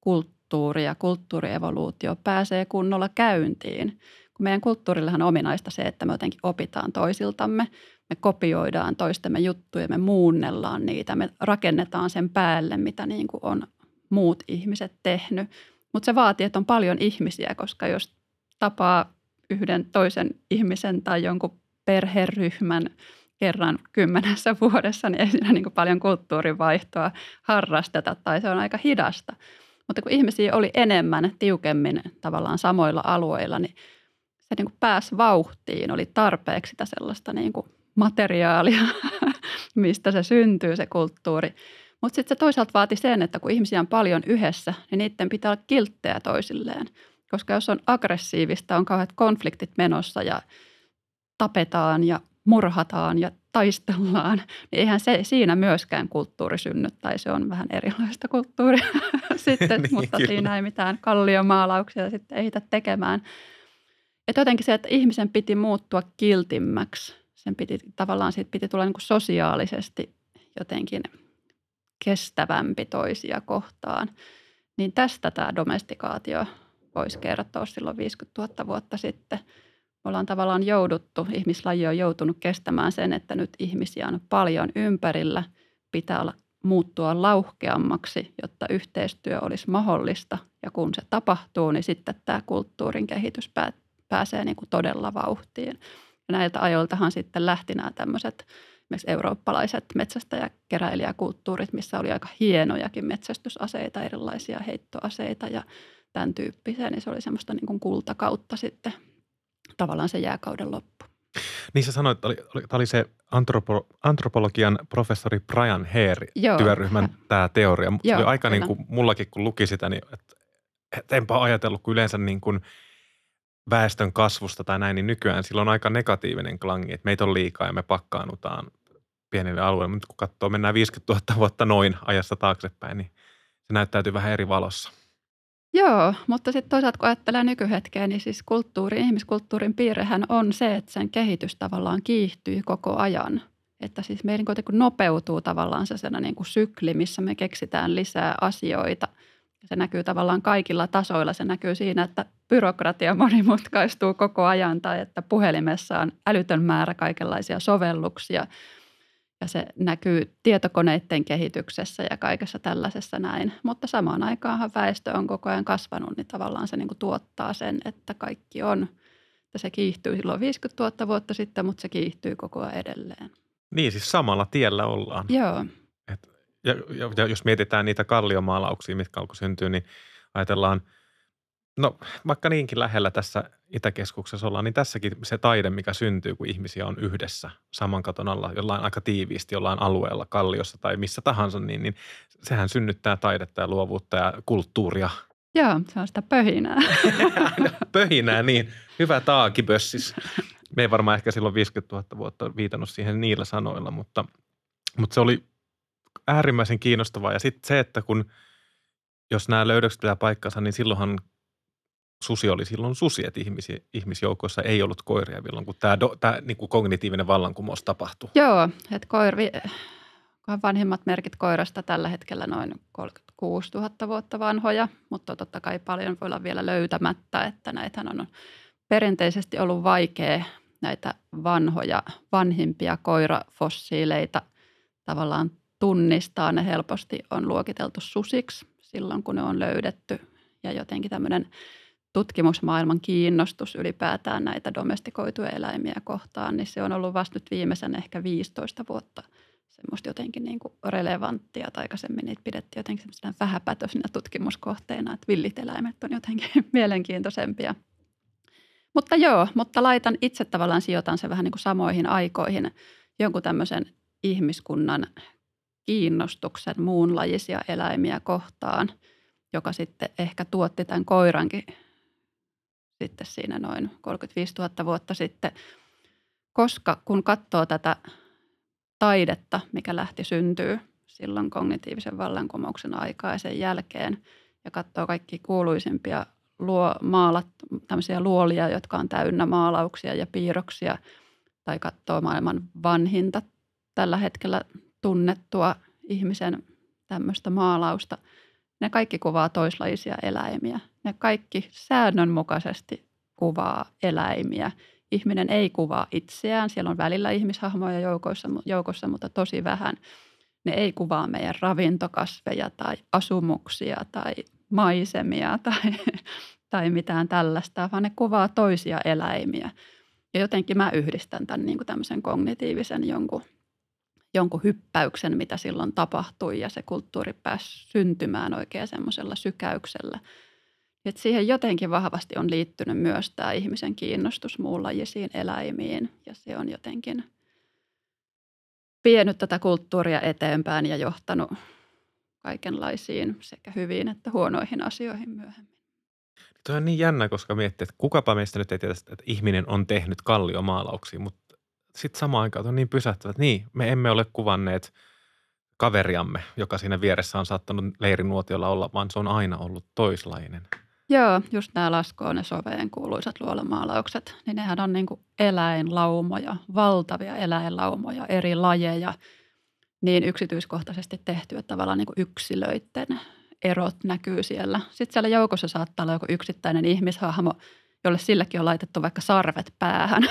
kulttuuri ja kulttuurievoluutio pääsee kunnolla käyntiin. Kun meidän kulttuurillehan on ominaista se, että me jotenkin opitaan toisiltamme, me kopioidaan toistemme juttuja, me muunnellaan niitä, me rakennetaan sen päälle, mitä niin kuin on muut ihmiset tehnyt. Mutta se vaatii, että on paljon ihmisiä, koska jos tapaa yhden toisen ihmisen tai jonkun perheryhmän kerran kymmenessä vuodessa, niin ei siinä niin kuin paljon kulttuurivaihtoa harrasteta tai se on aika hidasta. Mutta kun ihmisiä oli enemmän, tiukemmin tavallaan samoilla alueilla, niin se niin kuin pääsi vauhtiin, oli tarpeeksi sitä sellaista niin kuin materiaalia, mistä se syntyy se kulttuuri. Mutta sitten se toisaalta vaati sen, että kun ihmisiä on paljon yhdessä, niin niiden pitää olla kilttejä toisilleen. Koska jos on aggressiivista, on kauheat konfliktit menossa ja tapetaan ja murhataan ja taistellaan, niin eihän se siinä myöskään kulttuuri synny, tai se on vähän erilaista kulttuuria sitten, niin, mutta kyllä. siinä ei mitään kalliomaalauksia sitten ehitä tekemään. Että jotenkin se, että ihmisen piti muuttua kiltimmäksi, sen piti tavallaan siitä piti tulla niin kuin sosiaalisesti jotenkin kestävämpi toisia kohtaan, niin tästä tämä domestikaatio voisi kertoa silloin 50 000 vuotta sitten – ollaan tavallaan jouduttu, ihmislaji on joutunut kestämään sen, että nyt ihmisiä on paljon ympärillä, pitää olla muuttua lauhkeammaksi, jotta yhteistyö olisi mahdollista. Ja kun se tapahtuu, niin sitten tämä kulttuurin kehitys pääsee niin kuin todella vauhtiin. Ja näiltä ajoiltahan sitten lähti nämä tämmöiset esimerkiksi eurooppalaiset metsästä- ja keräilijäkulttuurit, missä oli aika hienojakin metsästysaseita, erilaisia heittoaseita ja tämän tyyppisiä, niin se oli semmoista niin kuin kultakautta sitten tavallaan se jääkauden loppu. Niin sä sanoit, että oli, oli, oli se antropo, antropologian professori Brian Hare Joo. työryhmän tämä teoria. Joo, se oli aika niin kuin mullakin, kun luki sitä, niin että et enpä ajatellut, kun yleensä niin kuin väestön kasvusta tai näin, niin nykyään sillä on aika negatiivinen klangi, että meitä on liikaa ja me pakkaanutaan pienille alueille. Mutta kun katsoo, mennään 50 000 vuotta noin ajassa taaksepäin, niin se näyttäytyy vähän eri valossa. Joo, mutta sitten toisaalta kun ajattelee nykyhetkeä, niin siis kulttuuri, ihmiskulttuurin piirrehän on se, että sen kehitys tavallaan kiihtyy koko ajan. Että siis meidän kuitenkin nopeutuu tavallaan se niin kuin sykli, missä me keksitään lisää asioita Se näkyy tavallaan kaikilla tasoilla. Se näkyy siinä, että byrokratia monimutkaistuu koko ajan tai että puhelimessa on älytön määrä kaikenlaisia sovelluksia. Ja se näkyy tietokoneiden kehityksessä ja kaikessa tällaisessa näin. Mutta samaan aikaanhan väestö on koko ajan kasvanut, niin tavallaan se niin kuin tuottaa sen, että kaikki on. Että se kiihtyy silloin 50 000 vuotta sitten, mutta se kiihtyy koko ajan edelleen. Niin, siis samalla tiellä ollaan. Joo. Et, ja, ja, ja jos mietitään niitä kalliomaalauksia, mitkä alkoi syntyä, niin ajatellaan, no vaikka niinkin lähellä tässä Itäkeskuksessa ollaan, niin tässäkin se taide, mikä syntyy, kun ihmisiä on yhdessä saman katon alla, jollain aika tiiviisti, jollain alueella, kalliossa tai missä tahansa, niin, niin sehän synnyttää taidetta ja luovuutta ja kulttuuria. Joo, se on sitä pöhinää. pöhinää, niin. Hyvä taakipössis. Me ei varmaan ehkä silloin 50 000 vuotta viitannut siihen niillä sanoilla, mutta, mutta se oli äärimmäisen kiinnostavaa. Ja sitten se, että kun jos nämä löydökset pitää paikkansa, niin silloinhan susi oli silloin susi, että ihmisi, ihmisjoukoissa ei ollut koiria silloin, kun tämä, tämä niin kuin kognitiivinen vallankumous tapahtui. Joo, että koirvi, vanhimmat merkit koirasta tällä hetkellä noin 36 000 vuotta vanhoja, mutta totta kai paljon voi olla vielä löytämättä, että näitähän on perinteisesti ollut vaikea näitä vanhoja, vanhimpia koirafossiileita tavallaan tunnistaa. Ne helposti on luokiteltu susiksi silloin, kun ne on löydetty. Ja jotenkin tämmöinen tutkimusmaailman kiinnostus ylipäätään näitä domestikoituja eläimiä kohtaan, niin se on ollut vasta nyt viimeisen ehkä 15 vuotta semmoista jotenkin niin kuin relevanttia. Tai aikaisemmin niitä pidettiin jotenkin semmoisena vähäpätöisenä tutkimuskohteena, että villit eläimet on jotenkin mielenkiintoisempia. Mutta joo, mutta laitan itse tavallaan sijoitan se vähän niin kuin samoihin aikoihin jonkun tämmöisen ihmiskunnan kiinnostuksen muunlajisia eläimiä kohtaan, joka sitten ehkä tuotti tämän koirankin sitten siinä noin 35 000 vuotta sitten, koska kun katsoo tätä taidetta, mikä lähti syntyy silloin kognitiivisen vallankumouksen aikaa ja sen jälkeen, ja katsoo kaikki kuuluisimpia luo, maalat, tämmöisiä luolia, jotka on täynnä maalauksia ja piirroksia, tai katsoo maailman vanhinta tällä hetkellä tunnettua ihmisen tämmöistä maalausta. Ne kaikki kuvaa toislaisia eläimiä. Ne kaikki säännönmukaisesti kuvaa eläimiä. Ihminen ei kuvaa itseään. Siellä on välillä ihmishahmoja joukossa, joukossa, mutta tosi vähän. Ne ei kuvaa meidän ravintokasveja tai asumuksia tai maisemia tai, tai mitään tällaista, vaan ne kuvaa toisia eläimiä. Ja jotenkin mä yhdistän tämän niin kuin tämmöisen kognitiivisen jonkun jonkun hyppäyksen, mitä silloin tapahtui ja se kulttuuri pääsi syntymään oikein semmoisella sykäyksellä. Et siihen jotenkin vahvasti on liittynyt myös tämä ihmisen kiinnostus muunlajisiin eläimiin ja se on jotenkin vienyt tätä kulttuuria eteenpäin ja johtanut kaikenlaisiin sekä hyviin että huonoihin asioihin myöhemmin. Tuo on niin jännä, koska miettii, että kukapa meistä nyt ei tiedä, että ihminen on tehnyt kalliomaalauksia, mutta sitten samaan aikaan on niin pysähtyvä, että niin, me emme ole kuvanneet kaveriamme, joka siinä vieressä on saattanut leirinuotiolla olla, vaan se on aina ollut toislainen. Joo, just nämä Laskoon ja Soveen kuuluisat luolamaalaukset, niin nehän on niin eläinlaumoja, valtavia eläinlaumoja, eri lajeja, niin yksityiskohtaisesti tehty, että tavallaan niin yksilöiden erot näkyy siellä. Sitten siellä joukossa saattaa olla joku yksittäinen ihmishahmo, jolle silläkin on laitettu vaikka sarvet päähän.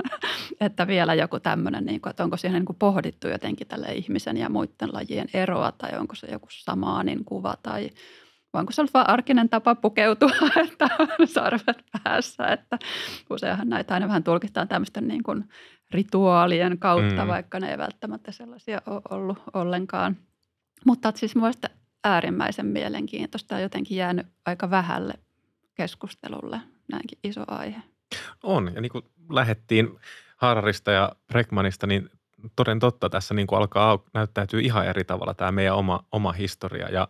että vielä joku tämmöinen, niin kuin, että onko siihen niin kuin pohdittu jotenkin tälle ihmisen ja muiden lajien eroa tai onko se joku samaanin kuva tai vai onko se ollut vain arkinen tapa pukeutua, että on sarvet päässä. Että useinhan näitä aina vähän tulkitaan tämmöisten niin kuin rituaalien kautta, mm. vaikka ne ei välttämättä sellaisia ole ollut ollenkaan. Mutta siis mielestäni äärimmäisen mielenkiintoista ja jotenkin jäänyt aika vähälle keskustelulle näinkin iso aihe. On, ja niin kuin lähettiin Hararista ja Breckmanista, niin toden totta tässä niin kuin alkaa näyttäytyy ihan eri tavalla tämä meidän oma, oma historia. Ja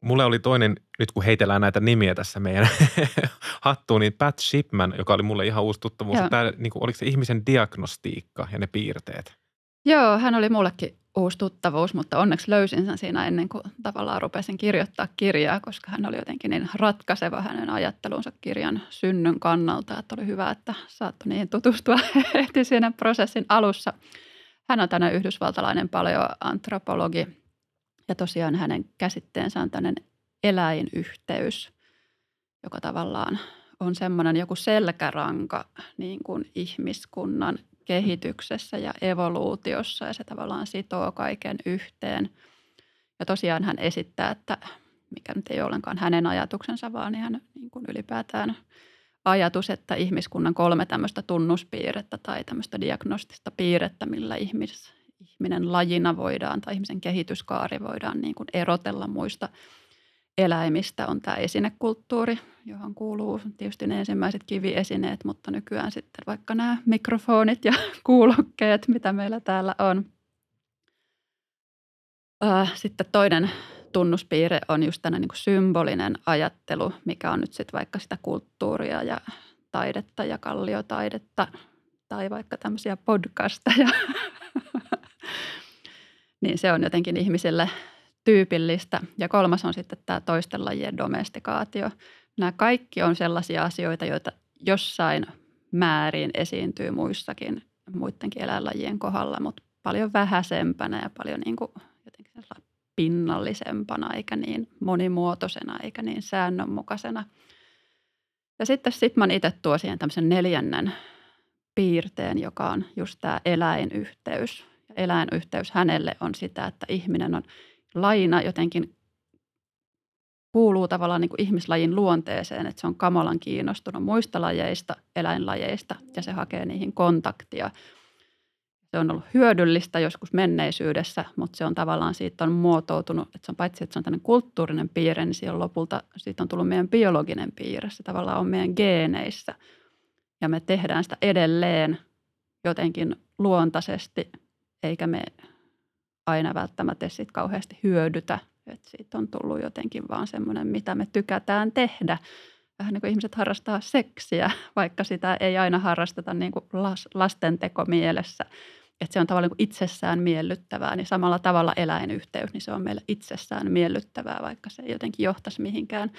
mulle oli toinen, nyt kun heitellään näitä nimiä tässä meidän hattuun, niin Pat Shipman, joka oli mulle ihan uusi tuttavuus. Tämä, niin kuin, oliko se ihmisen diagnostiikka ja ne piirteet? Joo, hän oli mullekin uusi tuttavuus, mutta onneksi löysin sen siinä ennen kuin tavallaan rupesin kirjoittaa kirjaa, koska hän oli jotenkin niin ratkaiseva hänen ajattelunsa kirjan synnyn kannalta, että oli hyvä, että saattoi niihin tutustua heti siinä prosessin alussa. Hän on tänne yhdysvaltalainen paleoantropologi ja tosiaan hänen käsitteensä on tämmöinen eläinyhteys, joka tavallaan on semmoinen joku selkäranka niin kuin ihmiskunnan kehityksessä ja evoluutiossa ja se tavallaan sitoo kaiken yhteen. Ja tosiaan hän esittää, että mikä nyt ei ole ollenkaan hänen ajatuksensa, vaan ihan niin kuin ylipäätään ajatus, että ihmiskunnan kolme tämmöistä tunnuspiirrettä tai tämmöistä diagnostista piirrettä, millä ihmis, ihminen lajina voidaan tai ihmisen kehityskaari voidaan niin kuin erotella muista eläimistä, on tämä esinekulttuuri, johon kuuluu tietysti ne ensimmäiset kiviesineet, mutta nykyään sitten vaikka nämä mikrofonit ja kuulokkeet, mitä meillä täällä on. Sitten toinen tunnuspiirre on just tänä niin symbolinen ajattelu, mikä on nyt sitten vaikka sitä kulttuuria ja taidetta ja kalliotaidetta tai vaikka tämmöisiä podcasteja. niin se on jotenkin ihmisille tyypillistä. Ja kolmas on sitten tämä toisten lajien domestikaatio. Nämä kaikki on sellaisia asioita, joita jossain määrin esiintyy muissakin muidenkin eläinlajien kohdalla, mutta paljon vähäisempänä ja paljon niin kuin jotenkin pinnallisempana eikä niin monimuotoisena eikä niin säännönmukaisena. Ja sitten Sitman itse tuo siihen tämmöisen neljännen piirteen, joka on just tämä eläinyhteys. Ja eläinyhteys hänelle on sitä, että ihminen on laina jotenkin kuuluu tavallaan niin kuin ihmislajin luonteeseen, että se on kamalan kiinnostunut muista lajeista, eläinlajeista ja se hakee niihin kontaktia – se on ollut hyödyllistä joskus menneisyydessä, mutta se on tavallaan siitä on muotoutunut, että se on paitsi, että se on tämmöinen kulttuurinen piirre, niin siellä lopulta siitä on tullut meidän biologinen piirre. Se tavallaan on meidän geeneissä ja me tehdään sitä edelleen jotenkin luontaisesti, eikä me aina välttämättä siitä kauheasti hyödytä. Että siitä on tullut jotenkin vaan semmoinen, mitä me tykätään tehdä. Vähän niin kuin ihmiset harrastaa seksiä, vaikka sitä ei aina harrasteta niin kuin lastenteko mielessä – että se on tavallaan niin itsessään miellyttävää, niin samalla tavalla eläinyhteys, niin se on meille itsessään miellyttävää, vaikka se ei jotenkin johtaisi mihinkään.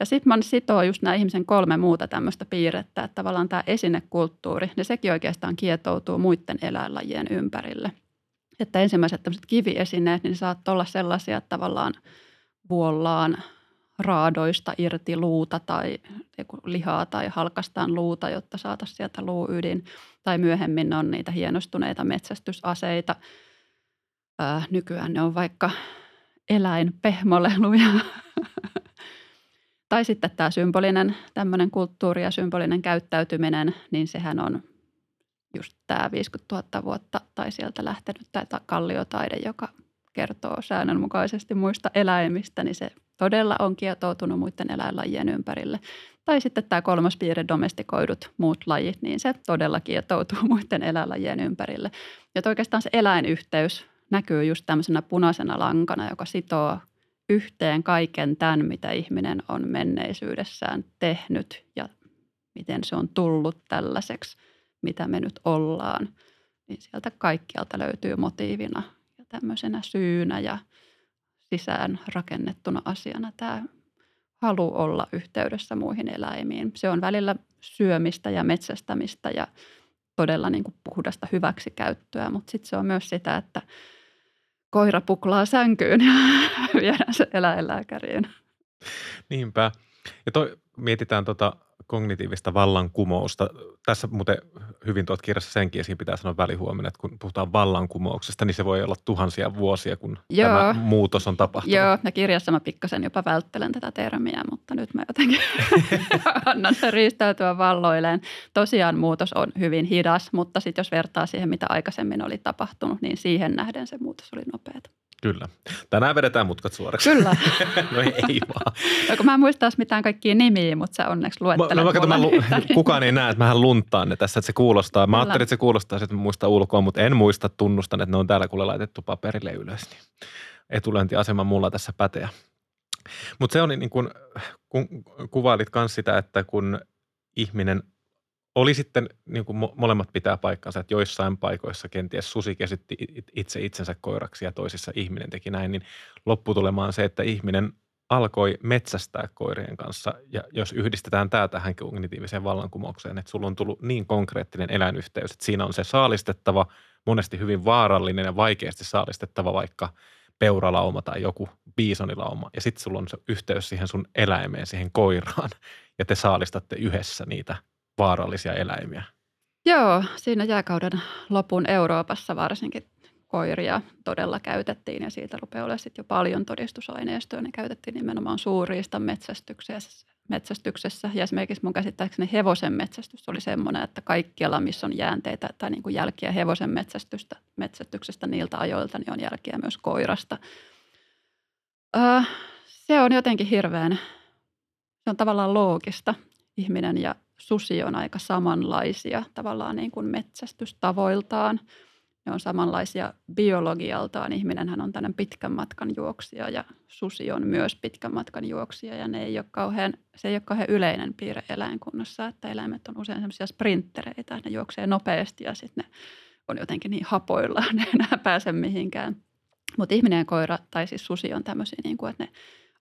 Ja sitten man sitoo just nämä ihmisen kolme muuta tämmöistä piirrettä, että tavallaan tämä esinekulttuuri, niin sekin oikeastaan kietoutuu muiden eläinlajien ympärille. Että ensimmäiset tämmöiset kiviesineet, niin saattaa olla sellaisia, että tavallaan vuollaan raadoista irti luuta tai lihaa tai halkastaan luuta, jotta saataisiin sieltä luuydin. Tai myöhemmin on niitä hienostuneita metsästysaseita. Ää, nykyään ne on vaikka eläinpehmoleluja. tai sitten tämä symbolinen tämmöinen kulttuuri ja symbolinen käyttäytyminen, niin sehän on just tämä 50 000 vuotta tai sieltä lähtenyt tämä kalliotaide, joka kertoo säännönmukaisesti muista eläimistä, niin se todella on kietoutunut muiden eläinlajien ympärille. Tai sitten tämä kolmas piirre, domestikoidut muut lajit, niin se todella kietoutuu muiden eläinlajien ympärille. Ja oikeastaan se eläinyhteys näkyy just tämmöisenä punaisena lankana, joka sitoo yhteen kaiken tämän, mitä ihminen on menneisyydessään tehnyt ja miten se on tullut tällaiseksi, mitä me nyt ollaan. Niin sieltä kaikkialta löytyy motiivina ja tämmöisenä syynä ja sisään rakennettuna asiana tämä halu olla yhteydessä muihin eläimiin. Se on välillä syömistä ja metsästämistä ja todella niin kuin puhdasta hyväksikäyttöä, mutta sitten se on myös sitä, että koira puklaa sänkyyn ja viedään se eläinlääkäriin. Niinpä. Ja toi, mietitään tota kognitiivista vallankumousta. Tässä muuten hyvin tuot kirjassa senkin esiin pitää sanoa välihuomenna, että kun puhutaan vallankumouksesta, niin se voi olla tuhansia vuosia, kun Joo. tämä muutos on tapahtunut. Joo, ja kirjassa mä pikkasen jopa välttelen tätä termiä, mutta nyt mä jotenkin annan se riistäytyä valloilleen. Tosiaan muutos on hyvin hidas, mutta sitten jos vertaa siihen, mitä aikaisemmin oli tapahtunut, niin siihen nähden se muutos oli nopeata. Kyllä. Tänään vedetään mutkat suoraksi. Kyllä. no ei vaan. No, kun mä en muista mitään kaikkia nimiä, mutta sä onneksi luettelet. No, mä, mä lu- kukaan ei näe, että mähän lunttaan ne tässä, että se kuulostaa. Mä ajattelin, että se kuulostaa, että muista ulkoa, mutta en muista, tunnustan, että ne on täällä kuule laitettu paperille ylös. Niin etulöintiasema mulla tässä päteä. Mutta se on niin kuin, kun kuvailit myös sitä, että kun ihminen oli sitten, niin kuin molemmat pitää paikkansa, että joissain paikoissa kenties susi käsitti itse itsensä koiraksi ja toisissa ihminen teki näin, niin lopputulemaan se, että ihminen alkoi metsästää koirien kanssa. Ja jos yhdistetään tämä tähän kognitiiviseen vallankumoukseen, että sulla on tullut niin konkreettinen eläinyhteys, että siinä on se saalistettava, monesti hyvin vaarallinen ja vaikeasti saalistettava vaikka peuralauma tai joku biisonilauma. Ja sitten sulla on se yhteys siihen sun eläimeen, siihen koiraan. Ja te saalistatte yhdessä niitä vaarallisia eläimiä. Joo, siinä jääkauden lopun Euroopassa varsinkin koiria todella käytettiin ja siitä rupeaa olemaan sitten jo paljon todistusaineistoa. Ne käytettiin nimenomaan suuriista metsästyksessä, metsästyksessä ja esimerkiksi mun käsittääkseni hevosen metsästys oli semmoinen, että kaikkialla missä on jäänteitä tai niin kuin jälkiä hevosen metsästystä, metsästyksestä niiltä ajoilta, niin on jälkiä myös koirasta. Se on jotenkin hirveän, se on tavallaan loogista. Ihminen ja susi on aika samanlaisia tavallaan niin kuin metsästystavoiltaan – ne on samanlaisia biologialtaan. Ihminenhän on tämmöinen pitkän matkan juoksija ja susi on myös pitkän matkan juoksija ja ne ei ole kauhean, se ei ole kauhean yleinen piirre eläinkunnassa, että eläimet on usein semmoisia sprinttereitä, ne juoksee nopeasti ja sitten ne on jotenkin niin hapoilla, ne enää pääse mihinkään. Mutta ihminen ja koira, tai siis susi on tämmöisiä, niin kuin, että ne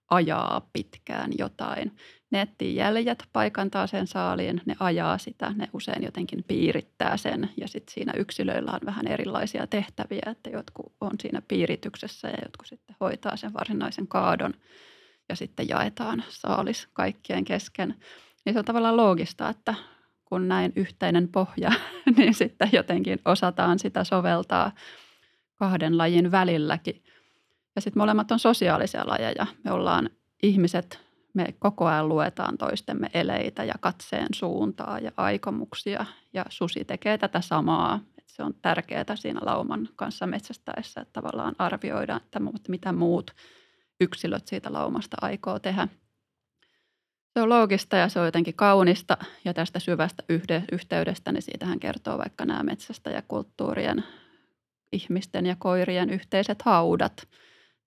ajaa pitkään jotain. Ne etsii jäljet, paikantaa sen saaliin, ne ajaa sitä, ne usein jotenkin piirittää sen ja sitten siinä yksilöillä on vähän erilaisia tehtäviä, että jotkut on siinä piirityksessä ja jotkut sitten hoitaa sen varsinaisen kaadon ja sitten jaetaan saalis kaikkien kesken. Niin se on tavallaan loogista, että kun näin yhteinen pohja, niin sitten jotenkin osataan sitä soveltaa kahden lajin välilläkin. Ja sitten molemmat on sosiaalisia lajeja. Me ollaan ihmiset me koko ajan luetaan toistemme eleitä ja katseen suuntaa ja aikomuksia ja susi tekee tätä samaa. Että se on tärkeää siinä lauman kanssa metsästäessä, että tavallaan arvioidaan, että mitä muut yksilöt siitä laumasta aikoo tehdä. Se on loogista ja se on jotenkin kaunista ja tästä syvästä yhteydestä, niin siitähän kertoo vaikka nämä metsästä ja kulttuurien ihmisten ja koirien yhteiset haudat –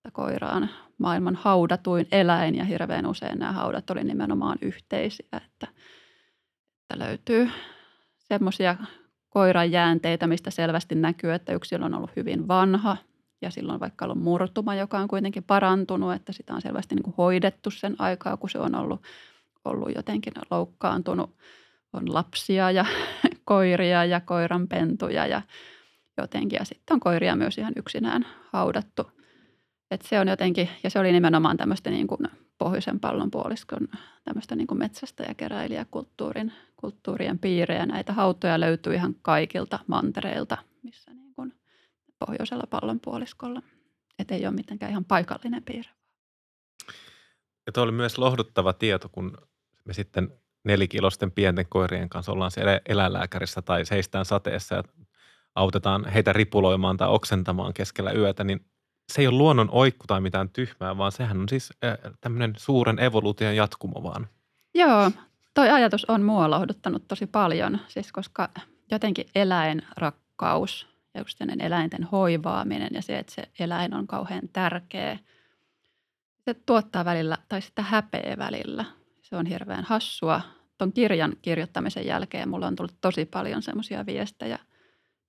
että koira on maailman haudatuin eläin ja hirveän usein nämä haudat oli nimenomaan yhteisiä, että, että löytyy semmoisia koiran jäänteitä, mistä selvästi näkyy, että yksilö on ollut hyvin vanha ja silloin vaikka ollut murtuma, joka on kuitenkin parantunut, että sitä on selvästi niin kuin hoidettu sen aikaa, kun se on ollut, ollut jotenkin loukkaantunut. On lapsia ja koiria ja koiranpentuja ja jotenkin. Ja sitten on koiria myös ihan yksinään haudattu. Et se on jotenkin, ja se oli nimenomaan tämmöistä niin kuin pohjoisen pallonpuoliskon tämmöistä niin kuin metsästä ja keräilijäkulttuurin kulttuurien piirejä. Näitä hautoja löytyy ihan kaikilta mantereilta, missä niin kuin pohjoisella pallonpuoliskolla. Että ei ole mitenkään ihan paikallinen piirre. Ja tuo oli myös lohduttava tieto, kun me sitten nelikilosten pienten koirien kanssa ollaan siellä eläinlääkärissä tai seistään sateessa ja autetaan heitä ripuloimaan tai oksentamaan keskellä yötä, niin se ei ole luonnon oikku tai mitään tyhmää, vaan sehän on siis tämmöinen suuren evoluution jatkumo vaan. Joo, toi ajatus on mua lohduttanut tosi paljon, siis koska jotenkin eläinrakkaus ja just eläinten hoivaaminen ja se, että se eläin on kauhean tärkeä, se tuottaa välillä tai sitä häpeä välillä. Se on hirveän hassua. Tuon kirjan kirjoittamisen jälkeen mulla on tullut tosi paljon semmoisia viestejä –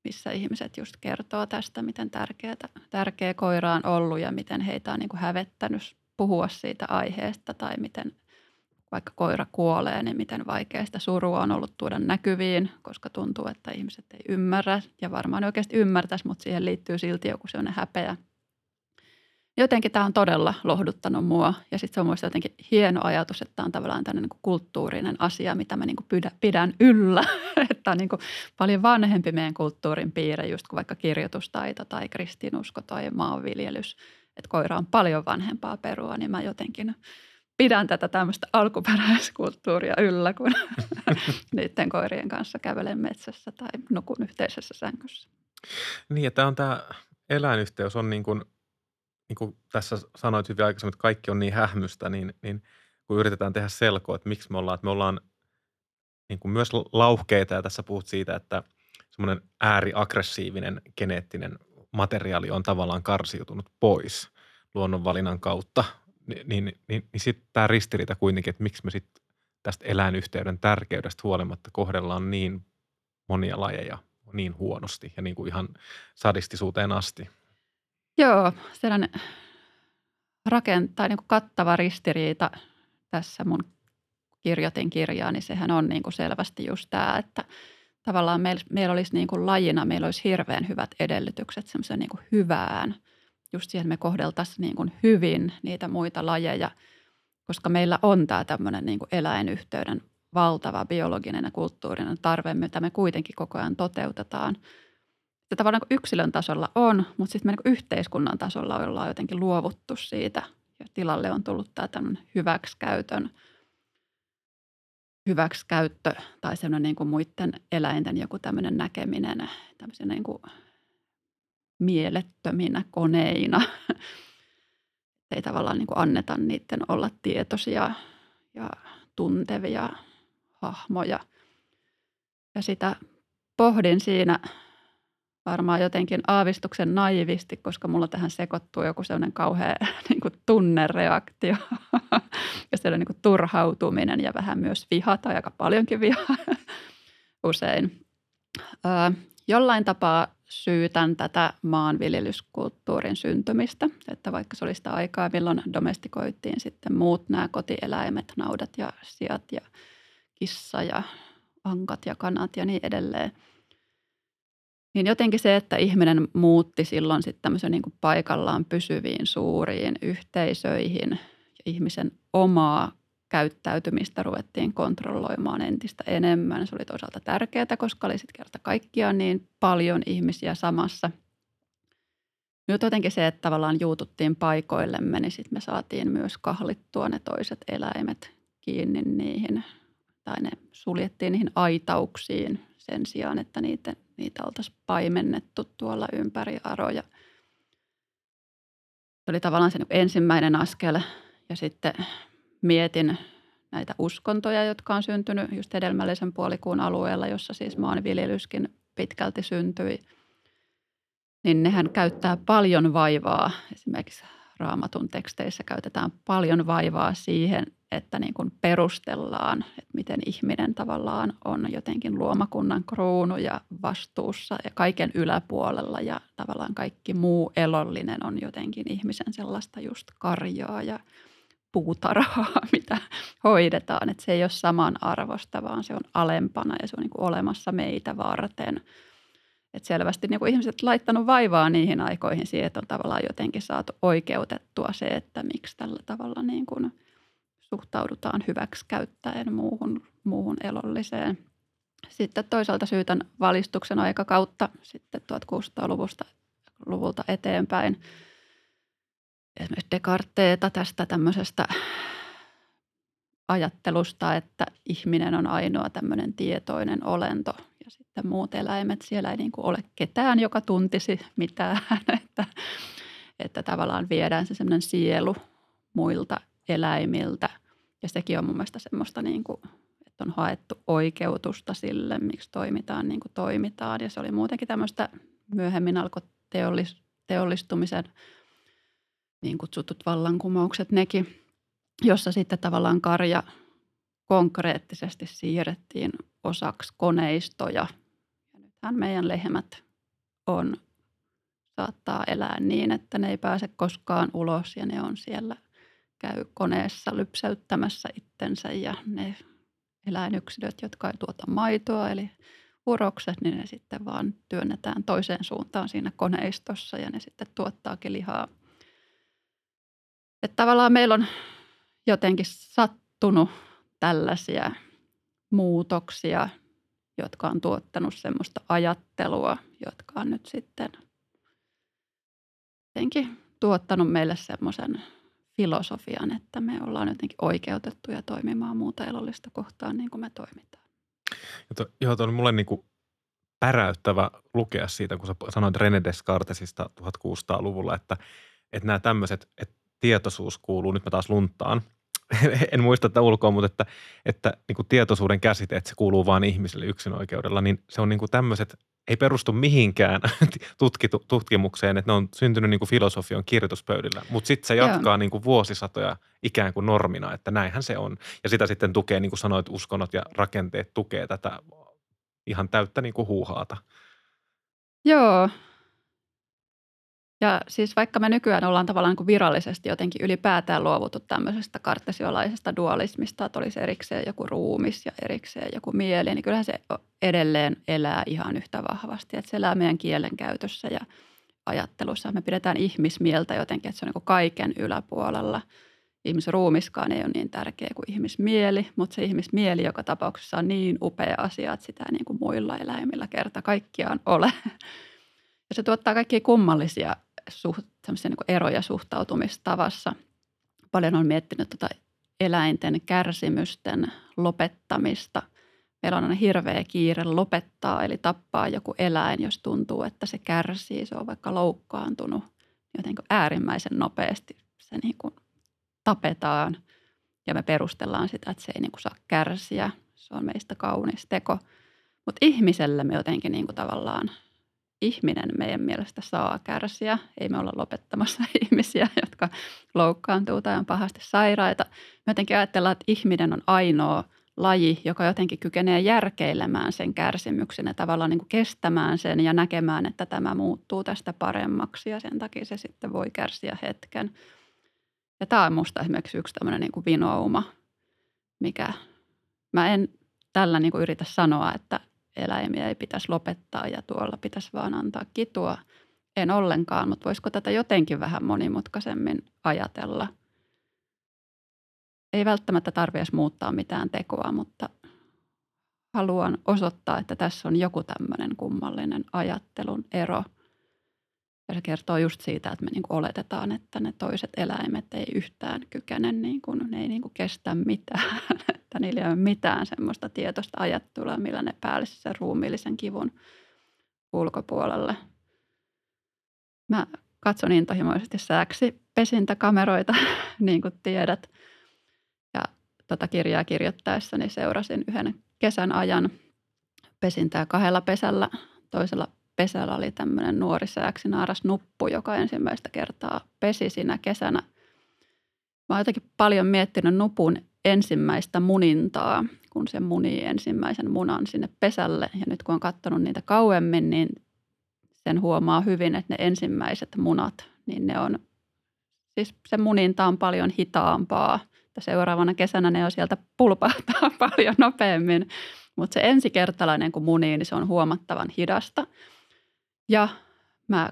missä ihmiset just kertoo tästä, miten tärkeää, tärkeä koira on ollut ja miten heitä on niin kuin hävettänyt puhua siitä aiheesta tai miten vaikka koira kuolee, niin miten vaikea sitä surua on ollut tuoda näkyviin, koska tuntuu, että ihmiset ei ymmärrä ja varmaan oikeasti ymmärtäisi, mutta siihen liittyy silti joku sellainen häpeä jotenkin tämä on todella lohduttanut mua. Ja sitten se on mielestäni jotenkin hieno ajatus, että tämä on tavallaan tämmöinen niin kulttuurinen asia, mitä mä niin kuin pidän yllä. että on niin paljon vanhempi meidän kulttuurin piirre, just kuin vaikka kirjoitustaito tai kristinusko tai maanviljelys. Että koira on paljon vanhempaa perua, niin mä jotenkin pidän tätä tämmöistä alkuperäiskulttuuria yllä, kun niiden koirien kanssa kävelen metsässä tai nukun yhteisessä sängyssä. Niin, että on tämä eläinyhteys on niin kuin – niin kuin tässä sanoit hyvin aikaisemmin, että kaikki on niin hähmystä, niin, niin kun yritetään tehdä selkoa, että miksi me ollaan, että me ollaan niin kuin myös lauhkeita ja tässä puhut siitä, että semmoinen ääriaggressiivinen geneettinen materiaali on tavallaan karsiutunut pois luonnonvalinnan kautta, niin, niin, niin, niin sitten tämä ristiriita kuitenkin, että miksi me sitten tästä eläinyhteyden tärkeydestä huolimatta kohdellaan niin monia lajeja niin huonosti ja niin kuin ihan sadistisuuteen asti. Joo, sellainen rakentaa niin kuin kattava ristiriita tässä mun kirjoitin kirjaa, niin sehän on niin kuin selvästi just tämä, että tavallaan meillä, meillä olisi niin kuin lajina, meillä olisi hirveän hyvät edellytykset semmoiseen niin kuin hyvään just siihen, me kohdeltaisiin niin kuin hyvin niitä muita lajeja, koska meillä on tämä tämmöinen niin kuin eläinyhteyden valtava biologinen ja kulttuurinen tarve, mitä me kuitenkin koko ajan toteutetaan. Se tavallaan niin yksilön tasolla on, mutta sitten me niin yhteiskunnan tasolla ollaan jotenkin luovuttu siitä ja tilalle on tullut tämä tämmöinen hyväksikäytön – hyväksikäyttö tai semmoinen niin kuin muiden eläinten joku tämmöinen näkeminen tämmöisenä niin kuin mielettöminä koneina. Ei tavallaan niin kuin anneta niiden olla tietoisia ja tuntevia hahmoja. Ja sitä pohdin siinä varmaan jotenkin aavistuksen naivisti, koska mulla tähän sekoittuu joku sellainen kauhea niin kuin tunnereaktio ja sellainen niin kuin turhautuminen ja vähän myös viha tai aika paljonkin viha usein. Ö, jollain tapaa syytän tätä maanviljelyskulttuurin syntymistä, että vaikka se oli sitä aikaa, milloin domestikoitiin sitten muut nämä kotieläimet, naudat ja siat ja kissa ja ankat ja kanat ja niin edelleen – niin jotenkin se, että ihminen muutti silloin sitten tämmöisen niin paikallaan pysyviin suuriin yhteisöihin ja ihmisen omaa käyttäytymistä ruvettiin kontrolloimaan entistä enemmän. Se oli toisaalta tärkeää, koska oli sitten kerta kaikkiaan niin paljon ihmisiä samassa. Nyt jotenkin se, että tavallaan juututtiin paikoillemme, niin sitten me saatiin myös kahlittua ne toiset eläimet kiinni niihin tai ne suljettiin niihin aitauksiin sen sijaan, että niitä, niitä oltaisiin paimennettu tuolla ympäri aroja. Se oli tavallaan se ensimmäinen askel ja sitten mietin näitä uskontoja, jotka on syntynyt just hedelmällisen puolikuun alueella, jossa siis maanviljelyskin pitkälti syntyi. Niin nehän käyttää paljon vaivaa. Esimerkiksi raamatun teksteissä käytetään paljon vaivaa siihen, että niin kuin perustellaan, että miten ihminen tavallaan on jotenkin luomakunnan kruunu ja vastuussa ja kaiken yläpuolella ja tavallaan kaikki muu elollinen on jotenkin ihmisen sellaista just karjaa ja puutarhaa, mitä hoidetaan. Että se ei ole saman arvosta, vaan se on alempana ja se on niin kuin olemassa meitä varten. Et selvästi niin kuin ihmiset laittanut vaivaa niihin aikoihin siihen, että on tavallaan jotenkin saatu oikeutettua se, että miksi tällä tavalla niin kuin – suhtaudutaan hyväksi käyttäen muuhun, muuhun elolliseen. Sitten toisaalta syytän valistuksen aikakautta sitten 1600-luvusta luvulta eteenpäin. Esimerkiksi Descartes'ta tästä tämmöisestä ajattelusta, että ihminen on ainoa tämmöinen tietoinen olento ja sitten muut eläimet, siellä ei niin kuin ole ketään, joka tuntisi mitään, että, että tavallaan viedään se semmoinen sielu muilta eläimiltä. Ja sekin on mun mielestä semmoista, niin kuin, että on haettu oikeutusta sille, miksi toimitaan niin kuin toimitaan. Ja se oli muutenkin tämmöistä, myöhemmin alkoi teollis, teollistumisen niin kutsutut vallankumoukset nekin, jossa sitten tavallaan karja konkreettisesti siirrettiin osaksi koneistoja. Ja nythän meidän lehmät on, saattaa elää niin, että ne ei pääse koskaan ulos ja ne on siellä – käy koneessa lypsäyttämässä itsensä ja ne eläinyksilöt, jotka ei tuota maitoa, eli urokset, niin ne sitten vaan työnnetään toiseen suuntaan siinä koneistossa ja ne sitten tuottaakin lihaa. Että tavallaan meillä on jotenkin sattunut tällaisia muutoksia, jotka on tuottanut semmoista ajattelua, jotka on nyt sitten jotenkin tuottanut meille semmoisen filosofian, että me ollaan jotenkin oikeutettuja toimimaan muuta elollista kohtaan niin kuin me toimitaan. to, joo, tuo on mulle niin kuin päräyttävä lukea siitä, kun sä sanoit René Descartesista 1600-luvulla, että, että nämä tämmöiset, että tietoisuus kuuluu, nyt mä taas lunttaan, en muista tätä ulkoa, mutta että, että niin kuin tietoisuuden käsite, että se kuuluu vain ihmiselle yksin oikeudella, niin se on niin kuin tämmöiset ei perustu mihinkään tutkitu, tutkimukseen, että ne on syntynyt niin kuin filosofian kirjoituspöydillä. Mutta sitten se jatkaa niin kuin vuosisatoja ikään kuin normina, että näinhän se on. Ja sitä sitten tukee, niin kuin sanoit, uskonnot ja rakenteet tukee tätä ihan täyttä niin kuin huuhaata. Joo, ja siis vaikka me nykyään ollaan tavallaan niin virallisesti jotenkin ylipäätään luovuttu tämmöisestä kartesiolaisesta dualismista, että olisi erikseen joku ruumis ja erikseen joku mieli, niin kyllähän se edelleen elää ihan yhtä vahvasti. Että se elää meidän kielen käytössä ja ajattelussa. Me pidetään ihmismieltä jotenkin, että se on niin kaiken yläpuolella. Ihmisruumiskaan ei ole niin tärkeä kuin ihmismieli, mutta se ihmismieli joka tapauksessa on niin upea asia, että sitä ei niin kuin muilla eläimillä kerta kaikkiaan ole. Ja se tuottaa kaikkia kummallisia suht, niin eroja suhtautumistavassa. Paljon on miettinyt tuota eläinten kärsimysten lopettamista. Meillä on aina hirveä kiire lopettaa, eli tappaa joku eläin, jos tuntuu, että se kärsii. Se on vaikka loukkaantunut jotenkin äärimmäisen nopeasti. Se niin kuin tapetaan ja me perustellaan sitä, että se ei niin kuin saa kärsiä. Se on meistä kaunis teko. Mutta ihmiselle me jotenkin niin kuin tavallaan – ihminen meidän mielestä saa kärsiä. Ei me olla lopettamassa ihmisiä, jotka loukkaantuu tai on pahasti sairaita. Me jotenkin ajatellaan, että ihminen on ainoa laji, joka jotenkin kykenee järkeilemään sen kärsimyksen ja tavallaan niin kuin kestämään sen ja näkemään, että tämä muuttuu tästä paremmaksi ja sen takia se sitten voi kärsiä hetken. Ja tämä on minusta esimerkiksi yksi tämmöinen niin kuin vinouma, mikä mä en tällä niin kuin yritä sanoa, että eläimiä ei pitäisi lopettaa ja tuolla pitäisi vaan antaa kitua. En ollenkaan, mutta voisiko tätä jotenkin vähän monimutkaisemmin ajatella? Ei välttämättä tarvitse muuttaa mitään tekoa, mutta haluan osoittaa, että tässä on joku tämmöinen kummallinen ajattelun ero. Ja se kertoo just siitä, että me niin oletetaan, että ne toiset eläimet ei yhtään kykene, niin kuin, ne ei niin kuin kestä mitään. Että niillä ei ole mitään semmoista tietoista ajattelua, millä ne pääsisi sen ruumiillisen kivun ulkopuolelle. Mä katson intohimoisesti sääksi pesintäkameroita, niin kuin tiedät. Ja tota kirjaa kirjoittaessani seurasin yhden kesän ajan pesintää kahdella pesällä. Toisella pesällä oli tämmöinen nuori sääksi naaras nuppu, joka ensimmäistä kertaa pesi siinä kesänä. Mä oon jotenkin paljon miettinyt nupun ensimmäistä munintaa, kun se munii ensimmäisen munan sinne pesälle. Ja nyt kun on katsonut niitä kauemmin, niin sen huomaa hyvin, että ne ensimmäiset munat, niin ne on, siis se muninta on paljon hitaampaa. Ja seuraavana kesänä ne on sieltä pulpahtaa paljon nopeammin. Mutta se ensikertalainen, kun munii, niin se on huomattavan hidasta. Ja mä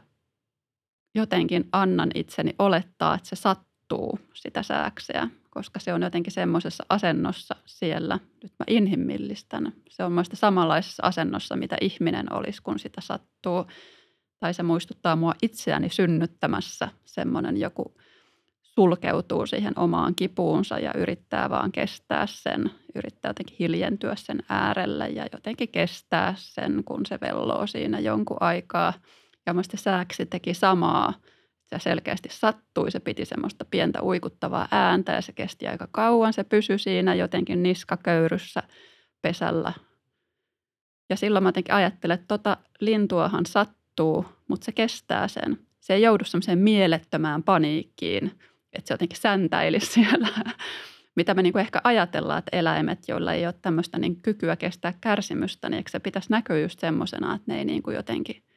jotenkin annan itseni olettaa, että se sattuu sitä sääkseä koska se on jotenkin semmoisessa asennossa siellä. Nyt mä inhimillistän. Se on muista samanlaisessa asennossa, mitä ihminen olisi, kun sitä sattuu. Tai se muistuttaa mua itseäni synnyttämässä semmoinen joku sulkeutuu siihen omaan kipuunsa ja yrittää vaan kestää sen, yrittää jotenkin hiljentyä sen äärelle ja jotenkin kestää sen, kun se velloo siinä jonkun aikaa. Ja muista sääksi teki samaa – se selkeästi sattui. Se piti semmoista pientä uikuttavaa ääntä ja se kesti aika kauan. Se pysyi siinä jotenkin niskaköyryssä pesällä. Ja silloin mä jotenkin ajattelen, että tota lintuahan sattuu, mutta se kestää sen. Se ei joudu semmoiseen mielettömään paniikkiin, että se jotenkin säntäilisi siellä. Mitä me niin ehkä ajatellaan, että eläimet, joilla ei ole tämmöistä niin kykyä kestää kärsimystä, niin eikö se pitäisi näkyä just semmoisena, että ne ei niin kuin jotenkin –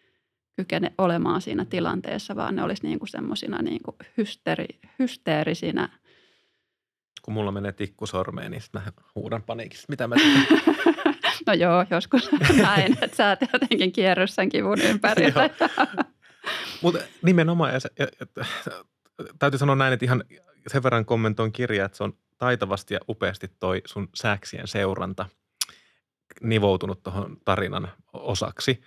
kykene olemaan siinä tilanteessa, vaan ne olisi niin kuin semmoisina niin kuin hysteri, hysteerisinä. Kun mulla menee tikku sormeen, niin mä huudan paniikista. Mitä mä No joo, joskus näin, että sä et jotenkin kierry sen kivun ympärillä. Mutta nimenomaan, ja, ja, ja, täytyy sanoa näin, että ihan sen verran kommentoin kirjaa, että se on taitavasti ja upeasti toi sun sääksien seuranta nivoutunut tuohon tarinan osaksi.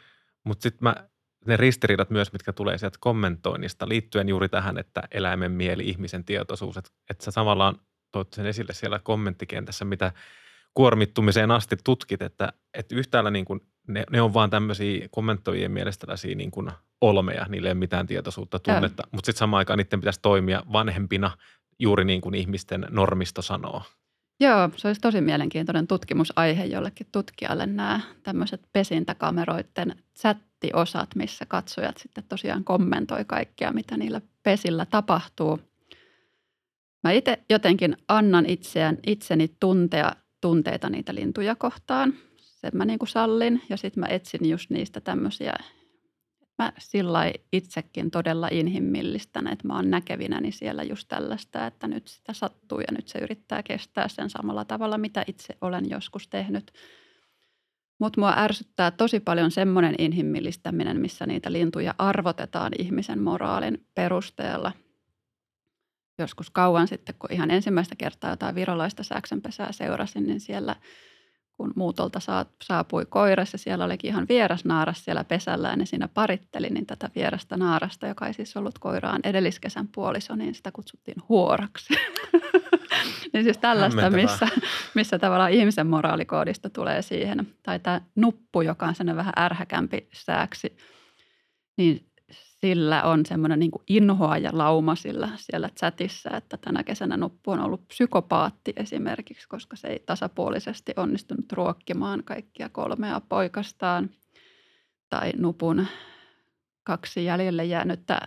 Mutta sitten mä ne ristiriidat myös, mitkä tulee sieltä kommentoinnista liittyen juuri tähän, että eläimen mieli, ihmisen tietoisuus, että, että sä samalla toit sen esille siellä kommenttikentässä, mitä kuormittumiseen asti tutkit, että, että yhtäällä niin kuin ne, ne on vaan tämmöisiä kommentoijien mielestä tällaisia niin kuin olmeja, niille ei ole mitään tietoisuutta, tunnetta, mutta sitten samaan aikaan niiden pitäisi toimia vanhempina juuri niin kuin ihmisten normisto sanoo. Joo, se olisi tosi mielenkiintoinen tutkimusaihe jollekin tutkijalle nämä tämmöiset pesintäkameroiden chat-osat, missä katsojat sitten tosiaan kommentoi kaikkea, mitä niillä pesillä tapahtuu. Mä itse jotenkin annan itseään, itseni tuntea tunteita niitä lintuja kohtaan. Sen mä niin kuin sallin ja sitten mä etsin just niistä tämmöisiä mä sillä itsekin todella inhimillistän, että mä oon näkevinäni siellä just tällaista, että nyt sitä sattuu ja nyt se yrittää kestää sen samalla tavalla, mitä itse olen joskus tehnyt. Mutta mua ärsyttää tosi paljon semmoinen inhimillistäminen, missä niitä lintuja arvotetaan ihmisen moraalin perusteella. Joskus kauan sitten, kun ihan ensimmäistä kertaa jotain virolaista säksänpesää seurasin, niin siellä – kun muutolta saapui koiras ja siellä olikin ihan vieras naaras siellä pesällä ja ne siinä paritteli, niin tätä vierasta naarasta, joka ei siis ollut koiraan edelliskesän puoliso, niin sitä kutsuttiin huoraksi. niin siis tällaista, missä, missä tavallaan ihmisen moraalikoodista tulee siihen. Tai tämä nuppu, joka on sellainen vähän ärhäkämpi sääksi, niin sillä on semmoinen niin inhoa ja lauma sillä siellä chatissa, että tänä kesänä Nuppu on ollut psykopaatti esimerkiksi, koska se ei tasapuolisesti onnistunut ruokkimaan kaikkia kolmea poikastaan. Tai Nupun kaksi jäljelle jäänyttä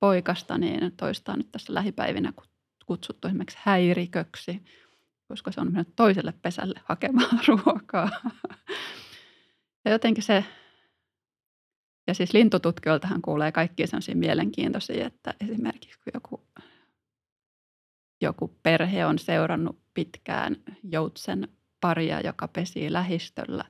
poikasta, niin toista nyt tässä lähipäivinä kutsuttu esimerkiksi häiriköksi, koska se on mennyt toiselle pesälle hakemaan ruokaa. Ja jotenkin se ja siis lintututkijoiltahan kuulee kaikki sellaisia mielenkiintoisia, että esimerkiksi kun joku, joku perhe on seurannut pitkään joutsen paria, joka pesii lähistöllä.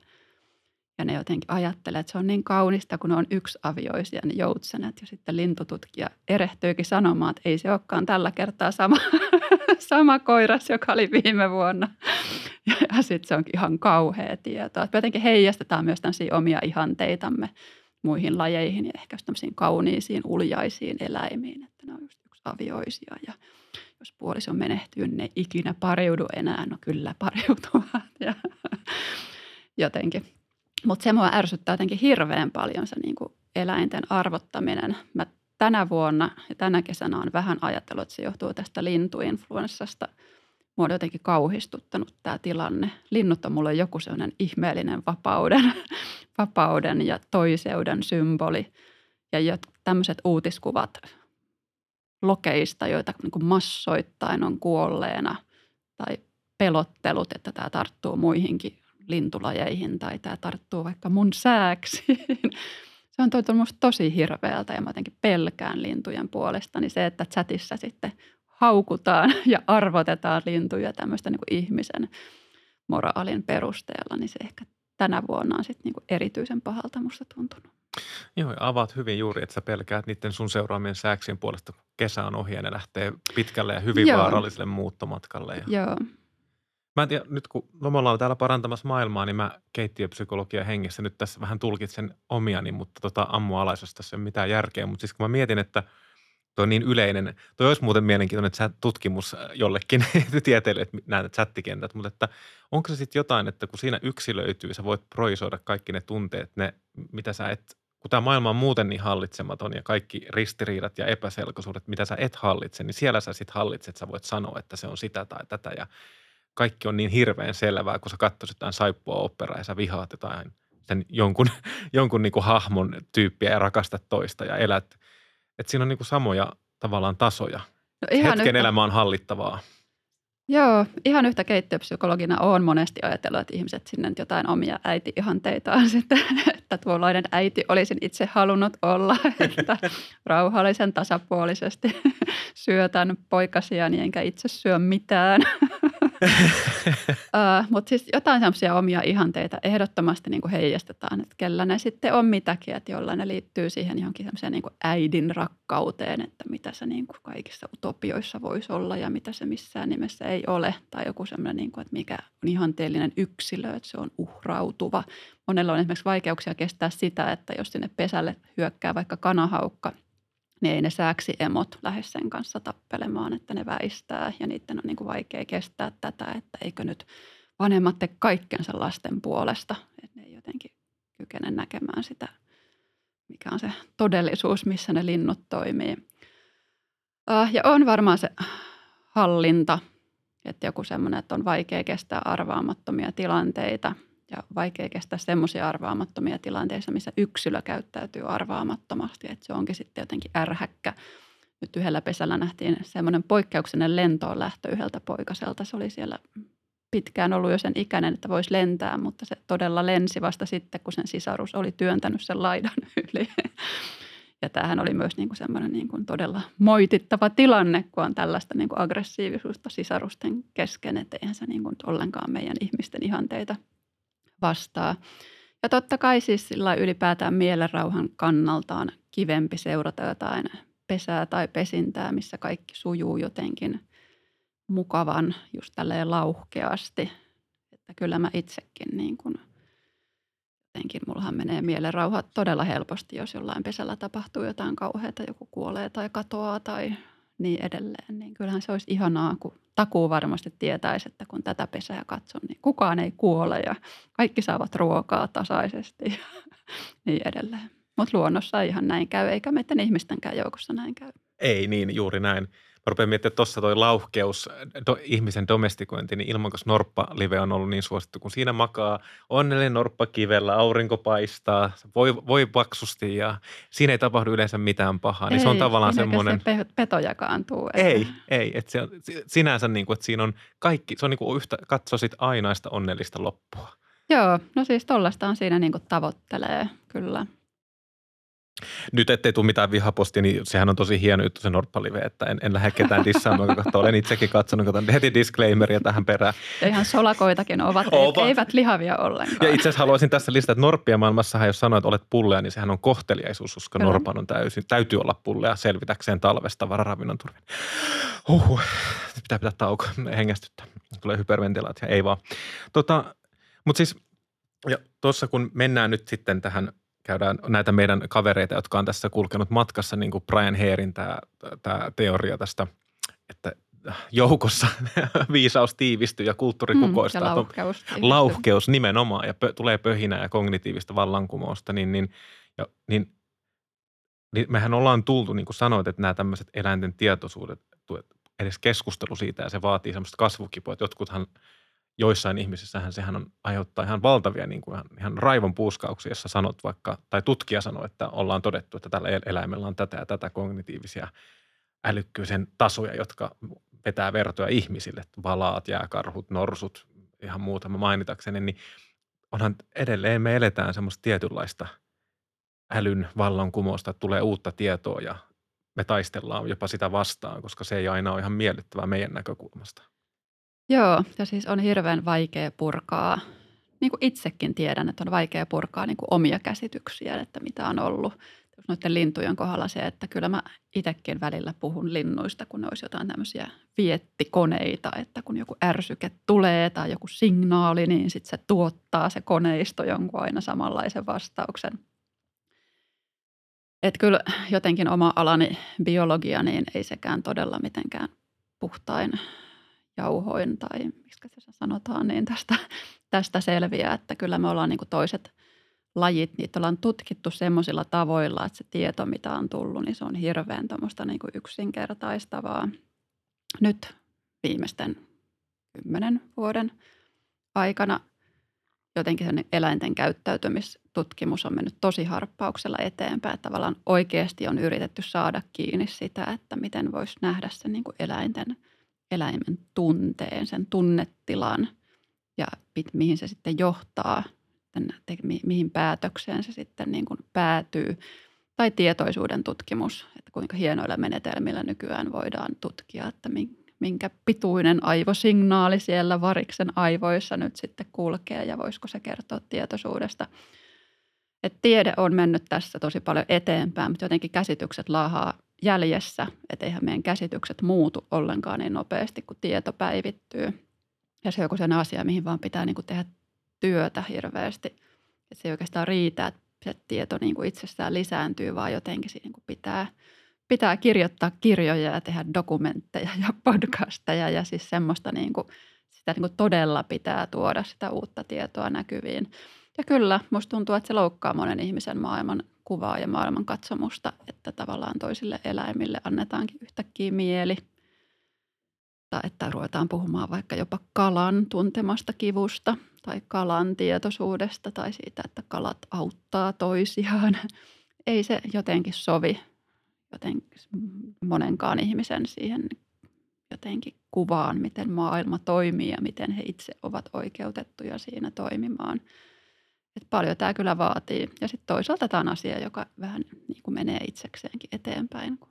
Ja ne jotenkin ajattelee, että se on niin kaunista, kun ne on avioisia ne joutsenet. Ja sitten lintututkija erehtyykin sanomaan, että ei se olekaan tällä kertaa sama, sama koiras, joka oli viime vuonna. Ja, sitten se onkin ihan kauhea tieto. Että jotenkin heijastetaan myös omia ihanteitamme muihin lajeihin ja ehkä tämmöisiin kauniisiin, uljaisiin eläimiin, että ne on just avioisia ja jos puoliso menehtyy, ne ikinä pariudu enää. No kyllä pariutuvat ja jotenkin. Mutta se mua ärsyttää jotenkin hirveän paljon se niin kuin eläinten arvottaminen. Mä tänä vuonna ja tänä kesänä on vähän ajatellut, että se johtuu tästä lintuinfluenssasta – Mua on jotenkin kauhistuttanut tämä tilanne. Linnut on mulle joku sellainen ihmeellinen vapauden, vapauden ja toiseuden symboli. Ja tämmöiset uutiskuvat lokeista, joita niin kuin massoittain on kuolleena tai pelottelut, että tämä tarttuu muihinkin lintulajeihin tai tämä tarttuu vaikka mun sääksiin. Se on tuntunut tosi hirveältä ja mä jotenkin pelkään lintujen puolesta. Niin se, että chatissa sitten haukutaan ja arvotetaan lintuja tämmöistä niin kuin ihmisen moraalin perusteella, niin se ehkä tänä vuonna on sitten niin erityisen pahalta musta tuntunut. Joo, ja avaat hyvin juuri, että sä pelkäät niiden sun seuraamien sääksien puolesta, kun kesä on ohi ja ne lähtee pitkälle ja hyvin Joo. vaaralliselle muuttomatkalle. Ja... Joo. Mä en tiedä, nyt kun no me ollaan täällä parantamassa maailmaa, niin mä keittiöpsykologia hengessä nyt tässä vähän tulkitsen omiani, mutta tota ammualaisuudessa tässä ei ole mitään järkeä. Mutta siis kun mä mietin, että – Tuo on niin yleinen. Tuo olisi muuten mielenkiintoinen tutkimus äh, jollekin tieteelle, nämä chattikentät, mutta että onko se sitten jotain, että kun siinä yksilöityy, sä voit projisoida kaikki ne tunteet, ne, mitä sä et, kun tämä maailma on muuten niin hallitsematon ja kaikki ristiriidat ja epäselkoisuudet, mitä sä et hallitse, niin siellä sä sitten hallitset, sä voit sanoa, että se on sitä tai tätä ja kaikki on niin hirveän selvää, kun sä katsoisit jotain saippua operaa ja sä vihaat jotain sen jonkun, jonkun niin kuin hahmon tyyppiä ja rakastat toista ja elät – että siinä on niin kuin samoja tavallaan tasoja. No ihan Hetken yhtä. elämä on hallittavaa. Joo, ihan yhtä keittiöpsykologina olen monesti ajatellut, että ihmiset sinne jotain omia äiti-ihanteitaan sitten, että tuollainen äiti olisin itse halunnut olla, että rauhallisen tasapuolisesti syötän poikasiani enkä itse syö mitään. uh, Mutta siis jotain semmoisia omia ihanteita ehdottomasti niin kuin heijastetaan, että kellä ne sitten on mitäkin, että jolla ne liittyy siihen johonkin semmoiseen niin äidin rakkauteen, että mitä se niin kuin kaikissa utopioissa voisi olla ja mitä se missään nimessä ei ole. Tai joku semmoinen, niin kuin, että mikä on ihanteellinen yksilö, että se on uhrautuva. Monella on esimerkiksi vaikeuksia kestää sitä, että jos sinne pesälle hyökkää vaikka kanahaukka – niin ei ne sääksi emot lähde sen kanssa tappelemaan, että ne väistää ja niiden on niin kuin vaikea kestää tätä, että eikö nyt vanhemmat tee kaikkensa lasten puolesta, että ne ei jotenkin kykene näkemään sitä, mikä on se todellisuus, missä ne linnut toimii. Ah, ja on varmaan se hallinta, että joku semmoinen, että on vaikea kestää arvaamattomia tilanteita – ja vaikea kestää semmoisia arvaamattomia tilanteissa, missä yksilö käyttäytyy arvaamattomasti, että se onkin sitten jotenkin ärhäkkä. Nyt yhdellä pesällä nähtiin semmoinen poikkeuksellinen lentoon lähtö yhdeltä poikaselta. Se oli siellä pitkään ollut jo sen ikäinen, että voisi lentää, mutta se todella lensi vasta sitten, kun sen sisarus oli työntänyt sen laidan yli. Ja tämähän oli myös niin kuin semmoinen niin kuin todella moitittava tilanne, kun on tällaista niin kuin aggressiivisuutta sisarusten kesken, että eihän se niin kuin ollenkaan meidän ihmisten ihanteita vastaa. Ja totta kai siis sillä ylipäätään mielenrauhan kannaltaan kivempi seurata jotain pesää tai pesintää, missä kaikki sujuu jotenkin mukavan just tälleen lauhkeasti. Että kyllä mä itsekin niin kuin, jotenkin mullahan menee mielenrauha todella helposti, jos jollain pesällä tapahtuu jotain kauheata, joku kuolee tai katoaa tai niin edelleen. Niin kyllähän se olisi ihanaa, kun takuu varmasti tietäisi, että kun tätä pesää katson, niin kukaan ei kuole ja kaikki saavat ruokaa tasaisesti ja niin edelleen. Mutta luonnossa ihan näin käy, eikä meidän ihmistenkään joukossa näin käy. Ei niin, juuri näin. Mä rupean miettimään, että tuossa toi lauhkeus, do, ihmisen domestikointi, niin Ilmankos Norppa-live on ollut niin suosittu, kun siinä makaa onnellinen norppa kivellä, aurinko paistaa, voi, voi paksusti ja siinä ei tapahdu yleensä mitään pahaa. Niin ei, se on tavallaan semmoinen... se peto jakaantuu. Että... Ei, ei. Että se on, sinänsä niin kuin, että siinä on kaikki, se on niin kuin yhtä, katsoisit ainaista onnellista loppua. Joo, no siis tollaistaan siinä niin kuin tavoittelee kyllä. Nyt ettei tule mitään vihapostia, niin sehän on tosi hieno juttu se Norppalive, että en, en lähde ketään dissaamaan, koska olen itsekin katsonut, katson heti disclaimeria tähän perään. Ja ihan solakoitakin ovat, ovat. eivät lihavia ollenkaan. Ja itse asiassa haluaisin tässä lisätä, että Norppia maailmassahan, jos sanoit, että olet pullea, niin sehän on kohteliaisuus, koska Kyllä. Norpan on täysin, täytyy olla pullea selvitäkseen talvesta vararavinnon turvin. Huhhuh, pitää pitää tauko, hengästyttää. Tulee hyperventilaatio, ei vaan. Tota, mutta siis, tuossa kun mennään nyt sitten tähän – käydään näitä meidän kavereita, jotka on tässä kulkenut matkassa, niin kuin Brian Heerin tämä, tämä teoria tästä, että joukossa viisaus tiivistyy ja kulttuuri mm, kukoistaa. Ja lauhkeus. Lauhkeus nimenomaan ja pö, tulee pöhinää ja kognitiivista vallankumousta, niin, niin, ja, niin, niin mehän ollaan tultu, niin kuin sanoit, että nämä tämmöiset eläinten tietoisuudet, edes keskustelu siitä ja se vaatii semmoista kasvukipua, että jotkuthan – joissain ihmisissähän sehän on, aiheuttaa ihan valtavia niin kuin ihan, ihan raivon puuskauksia, jossa sanot vaikka, tai tutkija sanoo, että ollaan todettu, että tällä eläimellä on tätä ja tätä kognitiivisia älykkyysen tasoja, jotka vetää vertoja ihmisille, valaat, jääkarhut, norsut, ihan muutama mainitakseni, niin onhan edelleen me eletään semmoista tietynlaista älyn vallankumousta, että tulee uutta tietoa ja me taistellaan jopa sitä vastaan, koska se ei aina ole ihan miellyttävää meidän näkökulmasta. Joo, ja siis on hirveän vaikea purkaa, niin kuin itsekin tiedän, että on vaikea purkaa niin kuin omia käsityksiä, että mitä on ollut. Noiden lintujen kohdalla se, että kyllä mä itsekin välillä puhun linnuista, kun ne olisi jotain tämmöisiä viettikoneita, että kun joku ärsyke tulee tai joku signaali, niin sitten se tuottaa se koneisto jonkun aina samanlaisen vastauksen. Että kyllä jotenkin oma alani biologia, niin ei sekään todella mitenkään puhtain jauhoin tai miksi se sanotaan, niin tästä, tästä selviää, että kyllä me ollaan niin kuin toiset lajit, niitä ollaan tutkittu semmoisilla tavoilla, että se tieto, mitä on tullut, niin se on hirveän tuommoista niin kuin yksinkertaistavaa. Nyt viimeisten kymmenen vuoden aikana jotenkin sen eläinten käyttäytymistutkimus on mennyt tosi harppauksella eteenpäin. Että tavallaan oikeasti on yritetty saada kiinni sitä, että miten voisi nähdä sen niin kuin eläinten – eläimen tunteen, sen tunnetilan ja mihin se sitten johtaa, mihin päätökseen se sitten niin kuin päätyy. Tai tietoisuuden tutkimus, että kuinka hienoilla menetelmillä nykyään voidaan tutkia, että minkä pituinen aivosignaali siellä variksen aivoissa nyt sitten kulkee ja voisiko se kertoa tietoisuudesta. Et tiede on mennyt tässä tosi paljon eteenpäin, mutta jotenkin käsitykset laahaa jäljessä, että eihän meidän käsitykset muutu ollenkaan niin nopeasti, kun tieto päivittyy. Ja se on joku sellainen asia, mihin vaan pitää niin kuin tehdä työtä hirveästi. Että se ei oikeastaan riitä, että se tieto niin kuin itsessään lisääntyy, vaan jotenkin siinä niin kuin pitää, pitää kirjoittaa kirjoja ja tehdä dokumentteja ja podcasteja ja siis semmoista niin kuin, sitä niin kuin todella pitää tuoda sitä uutta tietoa näkyviin. Ja kyllä, musta tuntuu, että se loukkaa monen ihmisen maailman kuvaa ja maailmankatsomusta, että tavallaan toisille eläimille annetaankin yhtäkkiä mieli. Tai että ruvetaan puhumaan vaikka jopa kalan tuntemasta kivusta tai kalan tietoisuudesta tai siitä, että kalat auttaa toisiaan. Ei se jotenkin sovi jotenkin monenkaan ihmisen siihen jotenkin kuvaan, miten maailma toimii ja miten he itse ovat oikeutettuja siinä toimimaan – että paljon tämä kyllä vaatii. Ja sitten toisaalta tämä on asia, joka vähän niin kuin menee itsekseenkin eteenpäin, kun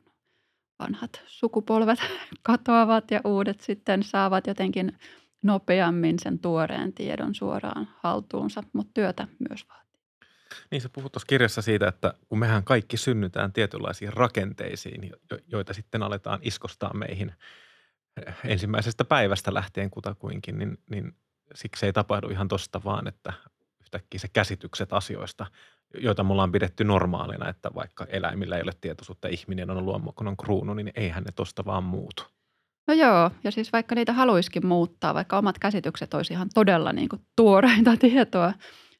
vanhat sukupolvet katoavat ja uudet sitten saavat jotenkin nopeammin sen tuoreen tiedon suoraan haltuunsa, mutta työtä myös vaatii. Niin se puhut tuossa kirjassa siitä, että kun mehän kaikki synnytään tietynlaisiin rakenteisiin, joita sitten aletaan iskostaa meihin ensimmäisestä päivästä lähtien kutakuinkin, niin, niin siksi ei tapahdu ihan tosta vaan, että yhtäkkiä se käsitykset asioista, joita me ollaan pidetty normaalina, että vaikka eläimillä ei ole tietoisuutta, ihminen on luomukunnan kruunu, niin eihän ne tosta vaan muutu. No joo, ja siis vaikka niitä haluaisikin muuttaa, vaikka omat käsitykset olisi ihan todella niin kuin tuoreita tietoa,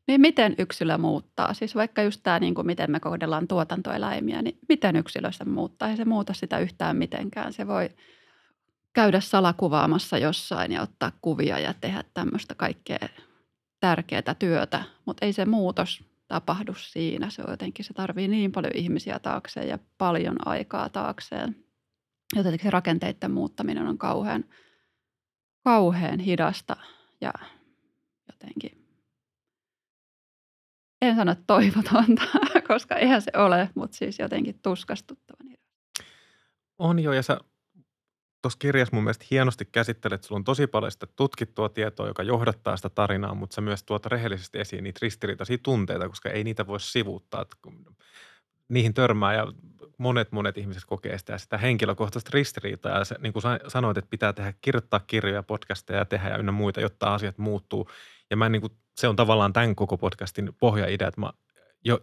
niin miten yksilö muuttaa? Siis vaikka just tämä, niin kuin miten me kohdellaan tuotantoeläimiä, niin miten yksilö se muuttaa? Ei se muuta sitä yhtään mitenkään. Se voi käydä salakuvaamassa jossain ja ottaa kuvia ja tehdä tämmöistä kaikkea tärkeää työtä, mutta ei se muutos tapahdu siinä. Se on jotenkin, se tarvii niin paljon ihmisiä taakseen ja paljon aikaa taakseen. Jotenkin se rakenteiden muuttaminen on kauhean, kauhean hidasta ja jotenkin, en sano toivotonta, koska eihän se ole, mutta siis jotenkin tuskastuttavan On jo, ja sä tuossa kirjassa mun mielestä hienosti käsittelet, että sulla on tosi paljon sitä tutkittua tietoa, joka johdattaa sitä tarinaa, mutta sä myös tuot rehellisesti esiin niitä ristiriitaisia tunteita, koska ei niitä voi sivuuttaa. Niihin törmää ja monet monet ihmiset kokee sitä, sitä henkilökohtaista ristiriitaa. Ja se, niin kuin sanoit, että pitää tehdä, kirjoittaa kirjoja, podcasteja ja tehdä ja ynnä muita, jotta asiat muuttuu. Ja mä niin kuin, se on tavallaan tämän koko podcastin pohjaidea, että mä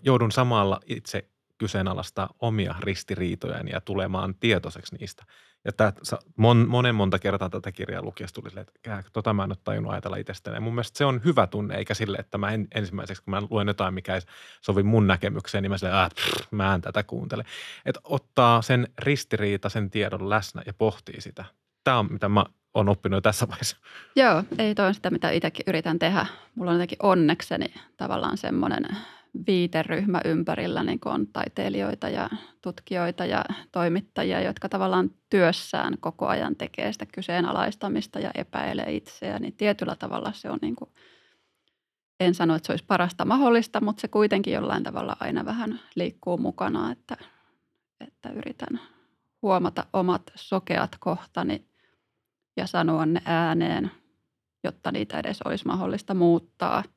joudun samalla itse kyseenalaistaa omia ristiriitojani ja tulemaan tietoiseksi niistä. Ja tämä, mon, monen monta kertaa tätä kirjaa lukiessa tuli silleen, että tota mä en ole tajunnut ajatella itsestäni. Mun mielestä se on hyvä tunne, eikä sille, että mä en, ensimmäiseksi, kun mä luen jotain, mikä ei sovi mun näkemykseen, niin mä silleen, että pff, mä en tätä kuuntele. Että ottaa sen ristiriitaisen tiedon läsnä ja pohtii sitä. Tämä on, mitä mä oon oppinut tässä vaiheessa. Joo, ei toi sitä, mitä itsekin yritän tehdä. Mulla on jotenkin onnekseni tavallaan semmoinen – viiteryhmä ympärillä, niin on taiteilijoita ja tutkijoita ja toimittajia, jotka tavallaan työssään koko ajan tekee sitä kyseenalaistamista ja epäilee itseään, niin tietyllä tavalla se on niin kuin, en sano, että se olisi parasta mahdollista, mutta se kuitenkin jollain tavalla aina vähän liikkuu mukana, että, että yritän huomata omat sokeat kohtani ja sanoa ne ääneen, jotta niitä edes olisi mahdollista muuttaa –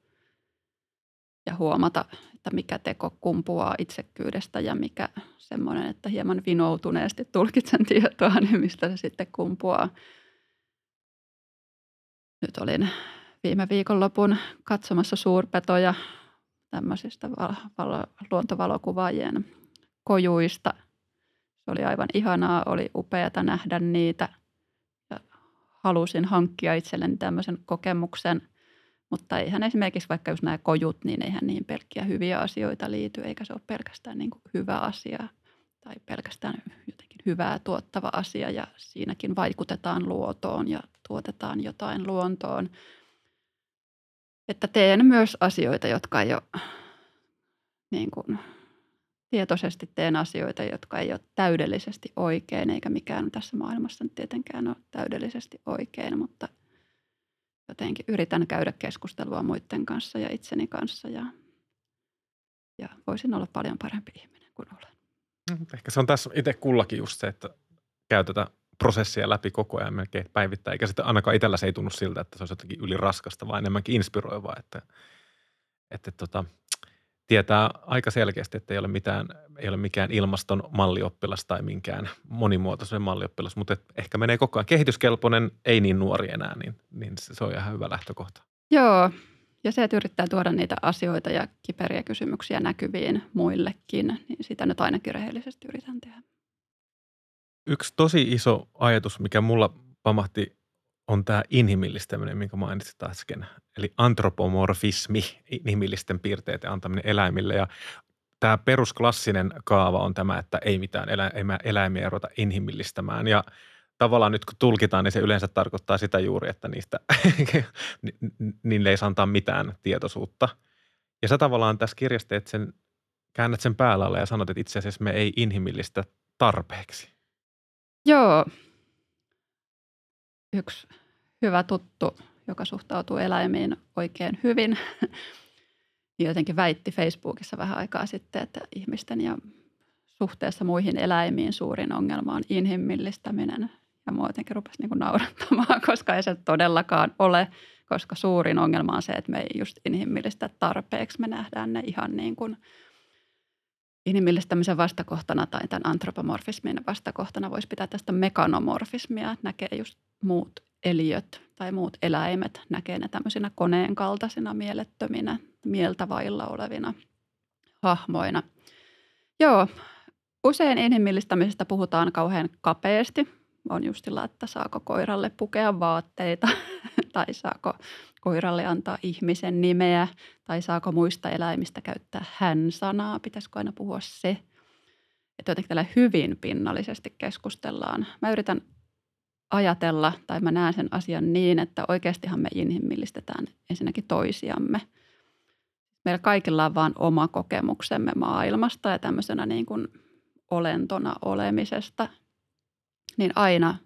ja huomata, että mikä teko kumpuaa itsekkyydestä ja mikä semmoinen, että hieman vinoutuneesti tulkitsen tietoa, niin mistä se sitten kumpuaa. Nyt olin viime viikonlopun katsomassa suurpetoja tämmöisistä valo, luontovalokuvaajien kojuista. Se oli aivan ihanaa, oli upeata nähdä niitä ja halusin hankkia itselleni tämmöisen kokemuksen – mutta eihän esimerkiksi vaikka jos nämä kojut, niin eihän niihin pelkkiä hyviä asioita liity, eikä se ole pelkästään niin kuin hyvä asia tai pelkästään jotenkin hyvää tuottava asia ja siinäkin vaikutetaan luotoon ja tuotetaan jotain luontoon. Että teen myös asioita, jotka ei ole niin kuin, tietoisesti teen asioita, jotka ei ole täydellisesti oikein, eikä mikään tässä maailmassa tietenkään ole täydellisesti oikein, mutta – jotenkin yritän käydä keskustelua muiden kanssa ja itseni kanssa ja, ja voisin olla paljon parempi ihminen kuin olen. Mm, ehkä se on tässä itse kullakin just se, että käy tätä prosessia läpi koko ajan melkein päivittäin, eikä sitten ainakaan itsellä se ei tunnu siltä, että se olisi jotenkin yli raskasta, vaan enemmänkin inspiroivaa, että, että tota, tietää aika selkeästi, että ei ole, mitään, ei ole mikään ilmaston mallioppilas tai minkään monimuotoisen mallioppilas, mutta ehkä menee koko ajan kehityskelpoinen, ei niin nuori enää, niin, niin se on ihan hyvä lähtökohta. Joo, ja se, että yrittää tuoda niitä asioita ja kiperiä kysymyksiä näkyviin muillekin, niin sitä nyt ainakin rehellisesti yritän tehdä. Yksi tosi iso ajatus, mikä mulla pamahti on tämä inhimillistäminen, minkä mainitsit äsken. Eli antropomorfismi, inhimillisten piirteiden antaminen eläimille. Ja tämä perusklassinen kaava on tämä, että ei mitään eläimiä ruveta inhimillistämään. Ja tavallaan nyt kun tulkitaan, niin se yleensä tarkoittaa sitä juuri, että niistä niille ei saa antaa mitään tietoisuutta. Ja sä tavallaan tässä kirjassa teet sen, käännät sen päällä ja sanot, että itse asiassa me ei inhimillistä tarpeeksi. Joo, yksi hyvä tuttu, joka suhtautuu eläimiin oikein hyvin, jotenkin väitti Facebookissa vähän aikaa sitten, että ihmisten ja suhteessa muihin eläimiin suurin ongelma on inhimillistäminen. Ja mua jotenkin rupesi niin naurattamaan, koska ei se todellakaan ole, koska suurin ongelma on se, että me ei just inhimillistä tarpeeksi. Me nähdään ne ihan niin kuin inhimillistämisen vastakohtana tai tämän antropomorfismin vastakohtana voisi pitää tästä mekanomorfismia, että näkee just muut eliöt tai muut eläimet, näkee ne tämmöisinä koneen kaltaisina mielettöminä, mieltä vailla olevina hahmoina. Joo, usein inhimillistämisestä puhutaan kauhean kapeasti. On justilla, että saako koiralle pukea vaatteita tai saako koiralle antaa ihmisen nimeä tai saako muista eläimistä käyttää hän-sanaa. Pitäisikö aina puhua se? Että jotenkin hyvin pinnallisesti keskustellaan. Mä yritän ajatella tai mä näen sen asian niin, että oikeastihan me inhimillistetään ensinnäkin toisiamme. Meillä kaikilla on vaan oma kokemuksemme maailmasta ja tämmöisenä niin kuin olentona olemisesta. Niin aina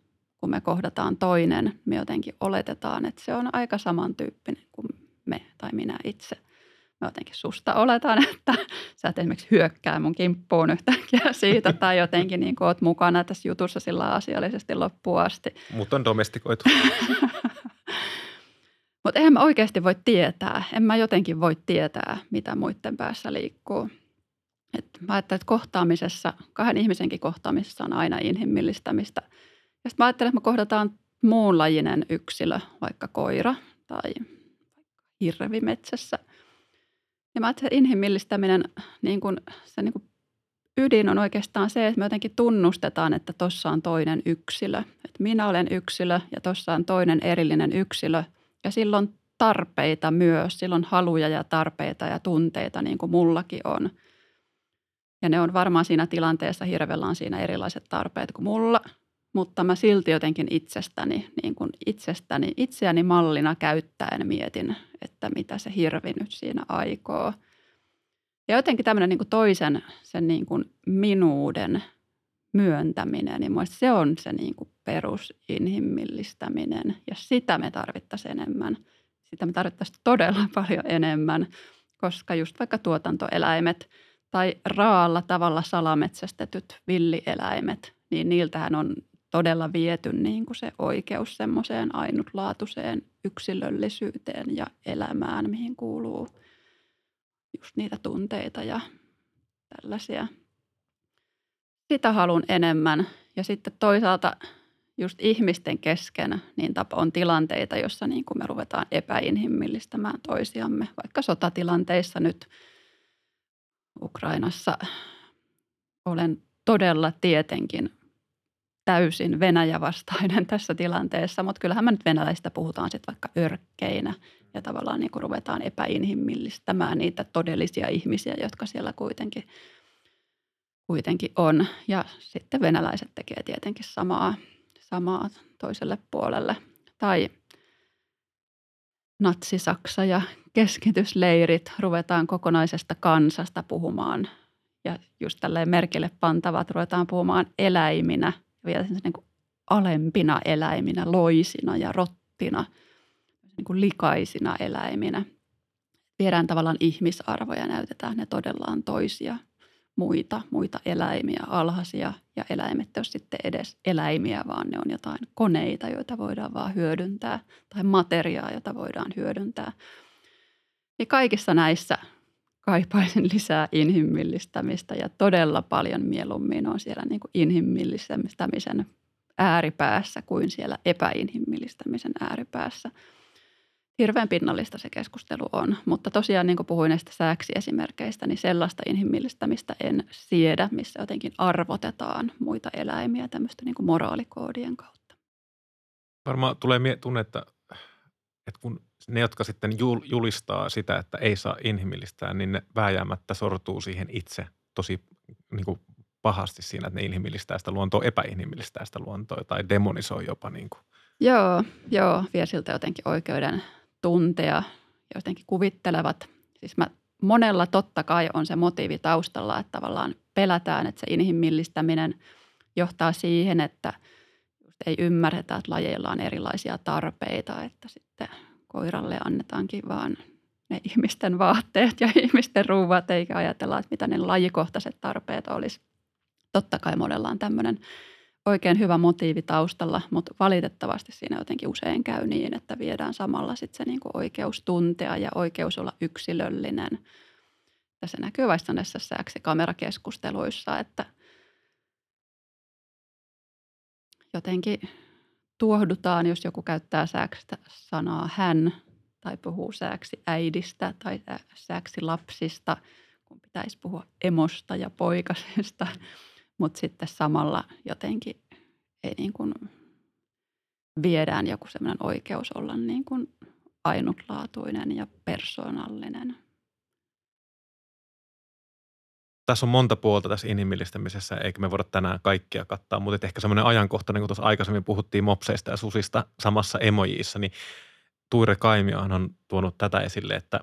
kun me kohdataan toinen, me jotenkin oletetaan, että se on aika samantyyppinen kuin me tai minä itse. Mä jotenkin susta oletan, että sä et esimerkiksi hyökkää mun kimppuun yhtäkkiä siitä tai jotenkin niin oot mukana tässä jutussa sillä asiallisesti loppuun asti. Mutta on domestikoitu. Mutta eihän mä oikeasti voi tietää, en mä jotenkin voi tietää, mitä muiden päässä liikkuu. Et mä ajattelen, että kohtaamisessa, kahden ihmisenkin kohtaamisessa on aina inhimillistämistä – ja sitten mä ajattelen, että me kohdataan muunlajinen yksilö, vaikka koira tai hirvi metsässä. Ja mä että inhimillistäminen, niin kun, se niin kun ydin on oikeastaan se, että me jotenkin tunnustetaan, että tuossa on toinen yksilö. Että minä olen yksilö ja tuossa on toinen erillinen yksilö. Ja silloin tarpeita myös, silloin haluja ja tarpeita ja tunteita niin kuin mullakin on. Ja ne on varmaan siinä tilanteessa, hirvellä on siinä erilaiset tarpeet kuin mulla – mutta mä silti jotenkin itsestäni, niin kuin itsestäni, itseäni mallina käyttäen mietin, että mitä se hirvi nyt siinä aikoo. Ja jotenkin tämmöinen niin kuin toisen sen niin kuin minuuden myöntäminen, niin se on se niin kuin perusinhimillistäminen ja sitä me tarvittaisiin enemmän. Sitä me tarvittaisiin todella paljon enemmän, koska just vaikka tuotantoeläimet tai raalla tavalla salametsästetyt villieläimet, niin niiltähän on todella viety niin kuin se oikeus semmoiseen ainutlaatuiseen yksilöllisyyteen ja elämään, mihin kuuluu just niitä tunteita ja tällaisia. Sitä haluan enemmän. Ja sitten toisaalta just ihmisten kesken niin on tilanteita, jossa niin kuin me ruvetaan epäinhimillistämään toisiamme. Vaikka sotatilanteissa nyt Ukrainassa olen todella tietenkin täysin Venäjä-vastainen tässä tilanteessa, mutta kyllähän me nyt venäläistä puhutaan sitten vaikka örkkeinä ja tavallaan niin kuin ruvetaan epäinhimillistämään niitä todellisia ihmisiä, jotka siellä kuitenkin, kuitenkin on. Ja sitten venäläiset tekee tietenkin samaa, samaa toiselle puolelle. Tai natsi-Saksa ja keskitysleirit ruvetaan kokonaisesta kansasta puhumaan ja just tälleen merkille pantavat ruvetaan puhumaan eläiminä – vielä niin kuin alempina eläiminä, loisina ja rottina, niin kuin likaisina eläiminä. Viedään tavallaan ihmisarvoja, näytetään ne todella on toisia muita, muita eläimiä, alhaisia ja eläimet ei ole sitten edes eläimiä, vaan ne on jotain koneita, joita voidaan vaan hyödyntää tai materiaa, jota voidaan hyödyntää. Ja kaikissa näissä kaipaisin lisää inhimillistämistä ja todella paljon mieluummin on siellä niin kuin inhimillistämisen ääripäässä kuin siellä epäinhimillistämisen ääripäässä. Hirveän pinnallista se keskustelu on, mutta tosiaan niin kuin puhuin näistä sääksiesimerkkeistä, niin sellaista inhimillistämistä en siedä, missä jotenkin arvotetaan muita eläimiä tämmöistä niin kuin moraalikoodien kautta. Varmaan tulee tunne, että, että kun ne, jotka sitten julistaa sitä, että ei saa inhimillistää, niin ne vääjäämättä sortuu siihen itse tosi niin kuin pahasti siinä, että ne inhimillistää sitä luontoa, epäinhimillistää sitä luontoa tai demonisoi jopa. Niin kuin. Joo, joo, vie siltä jotenkin oikeuden tuntea, jotenkin kuvittelevat. Siis mä, monella totta kai on se motiivi taustalla, että tavallaan pelätään, että se inhimillistäminen johtaa siihen, että ei ymmärretä, että lajeilla on erilaisia tarpeita, että sitten – koiralle annetaankin vaan ne ihmisten vaatteet ja ihmisten ruuvat, eikä ajatella, että mitä ne lajikohtaiset tarpeet olisi. Totta kai monella on tämmöinen oikein hyvä motiivi taustalla, mutta valitettavasti siinä jotenkin usein käy niin, että viedään samalla sitten se niin kuin oikeus tuntea ja oikeus olla yksilöllinen. Tässä näkyy vaikka näissä kamerakeskusteluissa, että jotenkin tuohdutaan, jos joku käyttää sääksistä sanaa hän tai puhuu sääksi äidistä tai sääksi lapsista, kun pitäisi puhua emosta ja poikasesta – mutta sitten samalla jotenkin ei niin kuin viedään joku semmoinen oikeus olla niin kuin ainutlaatuinen ja persoonallinen. Tässä on monta puolta tässä inhimillistämisessä, eikä me voida tänään kaikkia kattaa, mutta ehkä semmoinen ajankohtainen, kun tuossa aikaisemmin puhuttiin mopseista ja susista samassa emojissa, niin Tuire Kaimiahan on tuonut tätä esille, että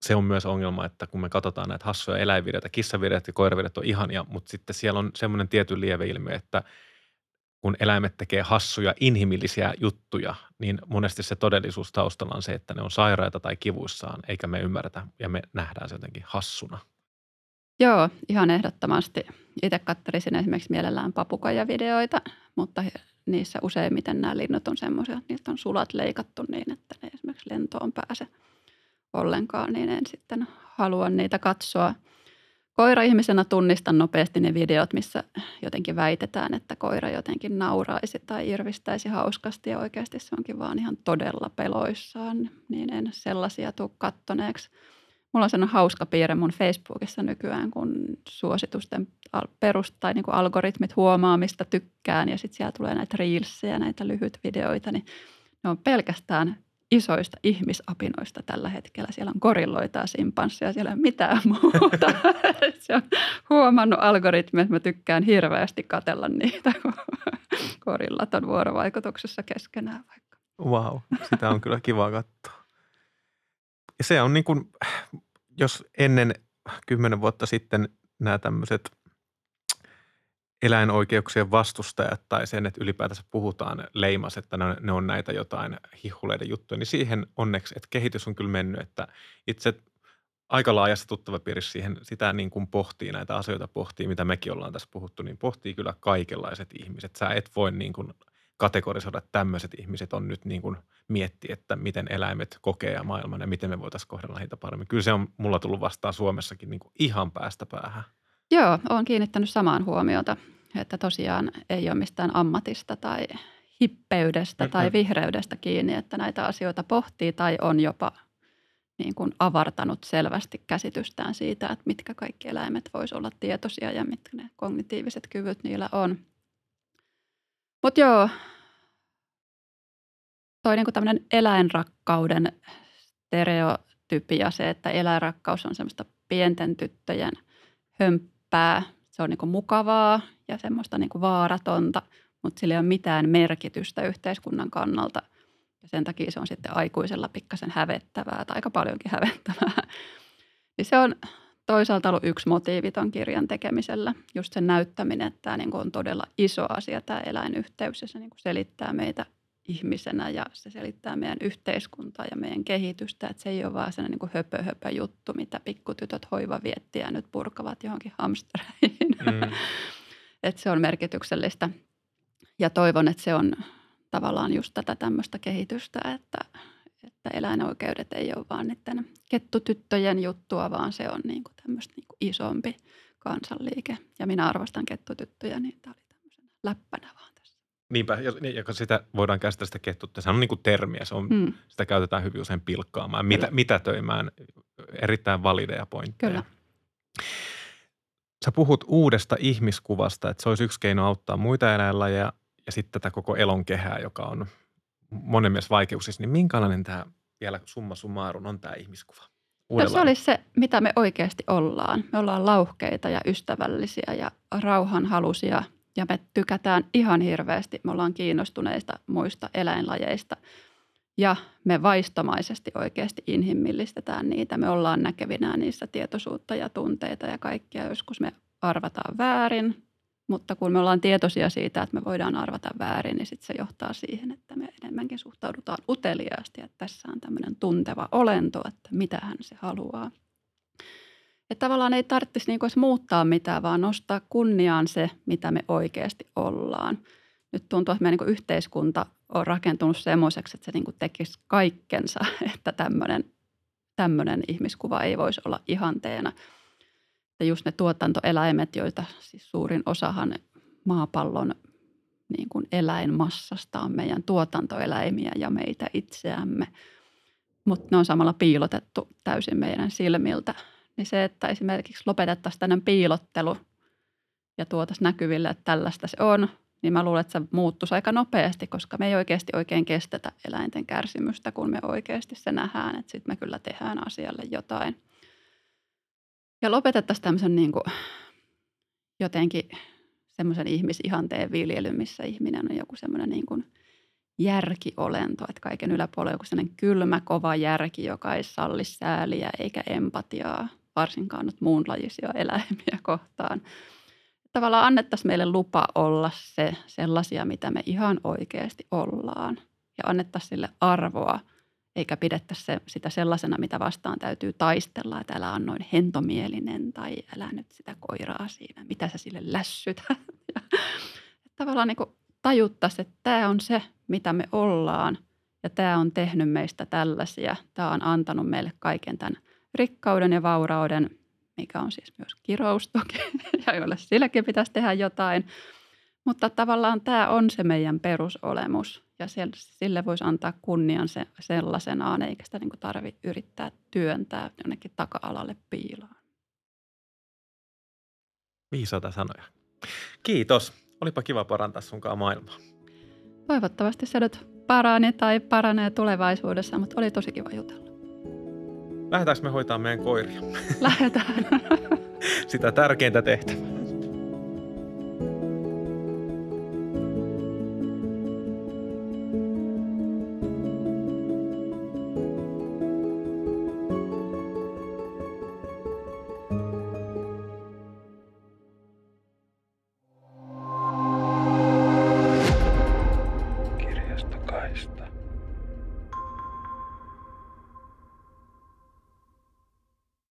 se on myös ongelma, että kun me katsotaan näitä hassuja eläinvideoita, kissavideot ja koiravideot on ihania, mutta sitten siellä on semmoinen tietyn lieveilmiö, että kun eläimet tekee hassuja, inhimillisiä juttuja, niin monesti se todellisuus taustalla on se, että ne on sairaita tai kivuissaan, eikä me ymmärretä ja me nähdään se jotenkin hassuna. Joo, ihan ehdottomasti. Itse katselisin esimerkiksi mielellään papukajavideoita, mutta niissä useimmiten nämä linnut on semmoisia, että niiltä on sulat leikattu niin, että ne esimerkiksi lentoon pääse – ollenkaan, niin en sitten halua niitä katsoa. Koira-ihmisenä tunnistan nopeasti ne videot, missä jotenkin väitetään, että koira jotenkin nauraisi tai irvistäisi hauskasti ja oikeasti se onkin vaan ihan todella peloissaan, niin en sellaisia tule kattoneeksi. Mulla on sellainen hauska piirre mun Facebookissa nykyään, kun suositusten perust tai niin kuin algoritmit huomaa, mistä tykkään ja sitten siellä tulee näitä reelsejä, näitä lyhyt videoita, niin ne on pelkästään isoista ihmisapinoista tällä hetkellä. Siellä on gorilloita ja simpansseja, siellä ei ole mitään muuta. Se on huomannut algoritmi, että mä tykkään hirveästi katella niitä, kun gorillat on vuorovaikutuksessa keskenään vaikka. Wow, sitä on kyllä kiva katsoa. Ja se on niin kuin, jos ennen kymmenen vuotta sitten nämä tämmöiset – eläinoikeuksien vastustajat tai sen, että ylipäätänsä puhutaan leimas, että ne on, ne on näitä jotain hihuleiden juttuja, niin siihen onneksi, että kehitys on kyllä mennyt, että itse aika laajassa tuttavapiirissä siihen sitä niin kuin pohtii näitä asioita, pohtii, mitä mekin ollaan tässä puhuttu, niin pohtii kyllä kaikenlaiset ihmiset. Sä et voi niin kuin kategorisoida, että tämmöiset ihmiset on nyt niin kuin miettiä, että miten eläimet kokee maailman ja miten me voitaisiin kohdella heitä paremmin. Kyllä se on mulla tullut vastaan Suomessakin niin kuin ihan päästä päähän. Joo, olen kiinnittänyt samaan huomiota, että tosiaan ei ole mistään ammatista tai hippeydestä tai vihreydestä kiinni, että näitä asioita pohtii tai on jopa niin kuin avartanut selvästi käsitystään siitä, että mitkä kaikki eläimet voisivat olla tietoisia ja mitkä ne kognitiiviset kyvyt niillä on. Mutta joo, toi niin kuin tämmöinen eläinrakkauden stereotypia, se, että eläinrakkaus on semmoista pienten tyttöjen hömppää. Se on niin kuin mukavaa ja semmoista niin kuin vaaratonta, mutta sillä ei ole mitään merkitystä yhteiskunnan kannalta. Ja sen takia se on sitten aikuisella pikkasen hävettävää tai aika paljonkin hävettävää. Niin se on toisaalta ollut yksi motiivi ton kirjan tekemisellä. Just sen näyttäminen, että tämä niin on todella iso asia tämä eläinyhteys ja se niin selittää meitä ihmisenä ja se selittää meidän yhteiskuntaa ja meidän kehitystä. Että se ei ole vaan sellainen niin höpö, höpö juttu, mitä pikkutytöt hoivaviettiä nyt purkavat johonkin hamstereihin. Mm. että se on merkityksellistä ja toivon, että se on tavallaan just tätä tämmöistä kehitystä, että, että eläinoikeudet ei ole vaan niiden kettutyttöjen juttua, vaan se on niin kuin tämmöistä niin kuin isompi kansanliike. Ja minä arvostan kettutyttöjä, niin tämä oli tämmöisenä läppänä vaan Niinpä, ja, niin, ja sitä voidaan käsitellä sitä kettutta. Se on niin kuin termiä, se on, hmm. sitä käytetään hyvin usein pilkkaamaan, mitä, mitätöimään erittäin valideja pointteja. Kyllä. Sä puhut uudesta ihmiskuvasta, että se olisi yksi keino auttaa muita eläinlajeja ja sitten tätä koko elonkehää, joka on monen mielessä vaikeuksissa. Niin minkälainen tämä vielä summa summarum on tämä ihmiskuva? No se olisi se, mitä me oikeasti ollaan. Me ollaan lauhkeita ja ystävällisiä ja rauhanhalusia – ja me tykätään ihan hirveästi, me ollaan kiinnostuneista muista eläinlajeista ja me vaistomaisesti oikeasti inhimillistetään niitä. Me ollaan näkevinään niissä tietoisuutta ja tunteita ja kaikkia. Joskus me arvataan väärin, mutta kun me ollaan tietoisia siitä, että me voidaan arvata väärin, niin sitten se johtaa siihen, että me enemmänkin suhtaudutaan uteliaasti, että tässä on tämmöinen tunteva olento, että mitä hän se haluaa. Että tavallaan ei tarvitsisi niin edes muuttaa mitään, vaan nostaa kunniaan se, mitä me oikeasti ollaan. Nyt tuntuu, että meidän niin yhteiskunta on rakentunut semmoiseksi, että se niin tekisi kaikkensa, että tämmöinen ihmiskuva ei voisi olla ihanteena. Ja just ne tuotantoeläimet, joita siis suurin osahan maapallon niin kuin eläinmassasta on meidän tuotantoeläimiä ja meitä itseämme. Mutta ne on samalla piilotettu täysin meidän silmiltä. Niin se, että esimerkiksi lopetettaisiin tänne piilottelu ja tuotaisiin näkyville, että tällaista se on, niin mä luulen, että se muuttuisi aika nopeasti, koska me ei oikeasti oikein kestetä eläinten kärsimystä, kun me oikeasti se nähdään, että sitten me kyllä tehdään asialle jotain. Ja lopetettaisiin tämmöisen niin kuin jotenkin semmoisen ihmisihanteen viljely, missä ihminen on joku semmoinen niin kuin järkiolento, että kaiken yläpuolella joku semmoinen kylmä, kova järki, joka ei salli sääliä eikä empatiaa, varsinkaan nyt muunlajisia eläimiä kohtaan. Tavallaan annettaisiin meille lupa olla se sellaisia, mitä me ihan oikeasti ollaan ja annettaisiin sille arvoa – eikä pidettäisi se, sitä sellaisena, mitä vastaan täytyy taistella, että älä on noin hentomielinen tai älä nyt sitä koiraa siinä, mitä sä sille lässyt. ja, tavallaan niin tajuttaisiin, että tämä on se, mitä me ollaan ja tämä on tehnyt meistä tällaisia. Tämä on antanut meille kaiken tämän rikkauden ja vaurauden, mikä on siis myös kirous toki, ja jolle silläkin pitäisi tehdä jotain. Mutta tavallaan tämä on se meidän perusolemus ja sille voisi antaa kunnian se, sellaisenaan, eikä sitä niin tarvitse yrittää työntää jonnekin taka-alalle piiloon. Viisaita sanoja. Kiitos. Olipa kiva parantaa sunkaan maailmaa. Toivottavasti se nyt parani tai paranee tulevaisuudessa, mutta oli tosi kiva jutella. Lähdetäänkö me hoitaa meidän koiria? Lähdetään. Sitä tärkeintä tehtävää.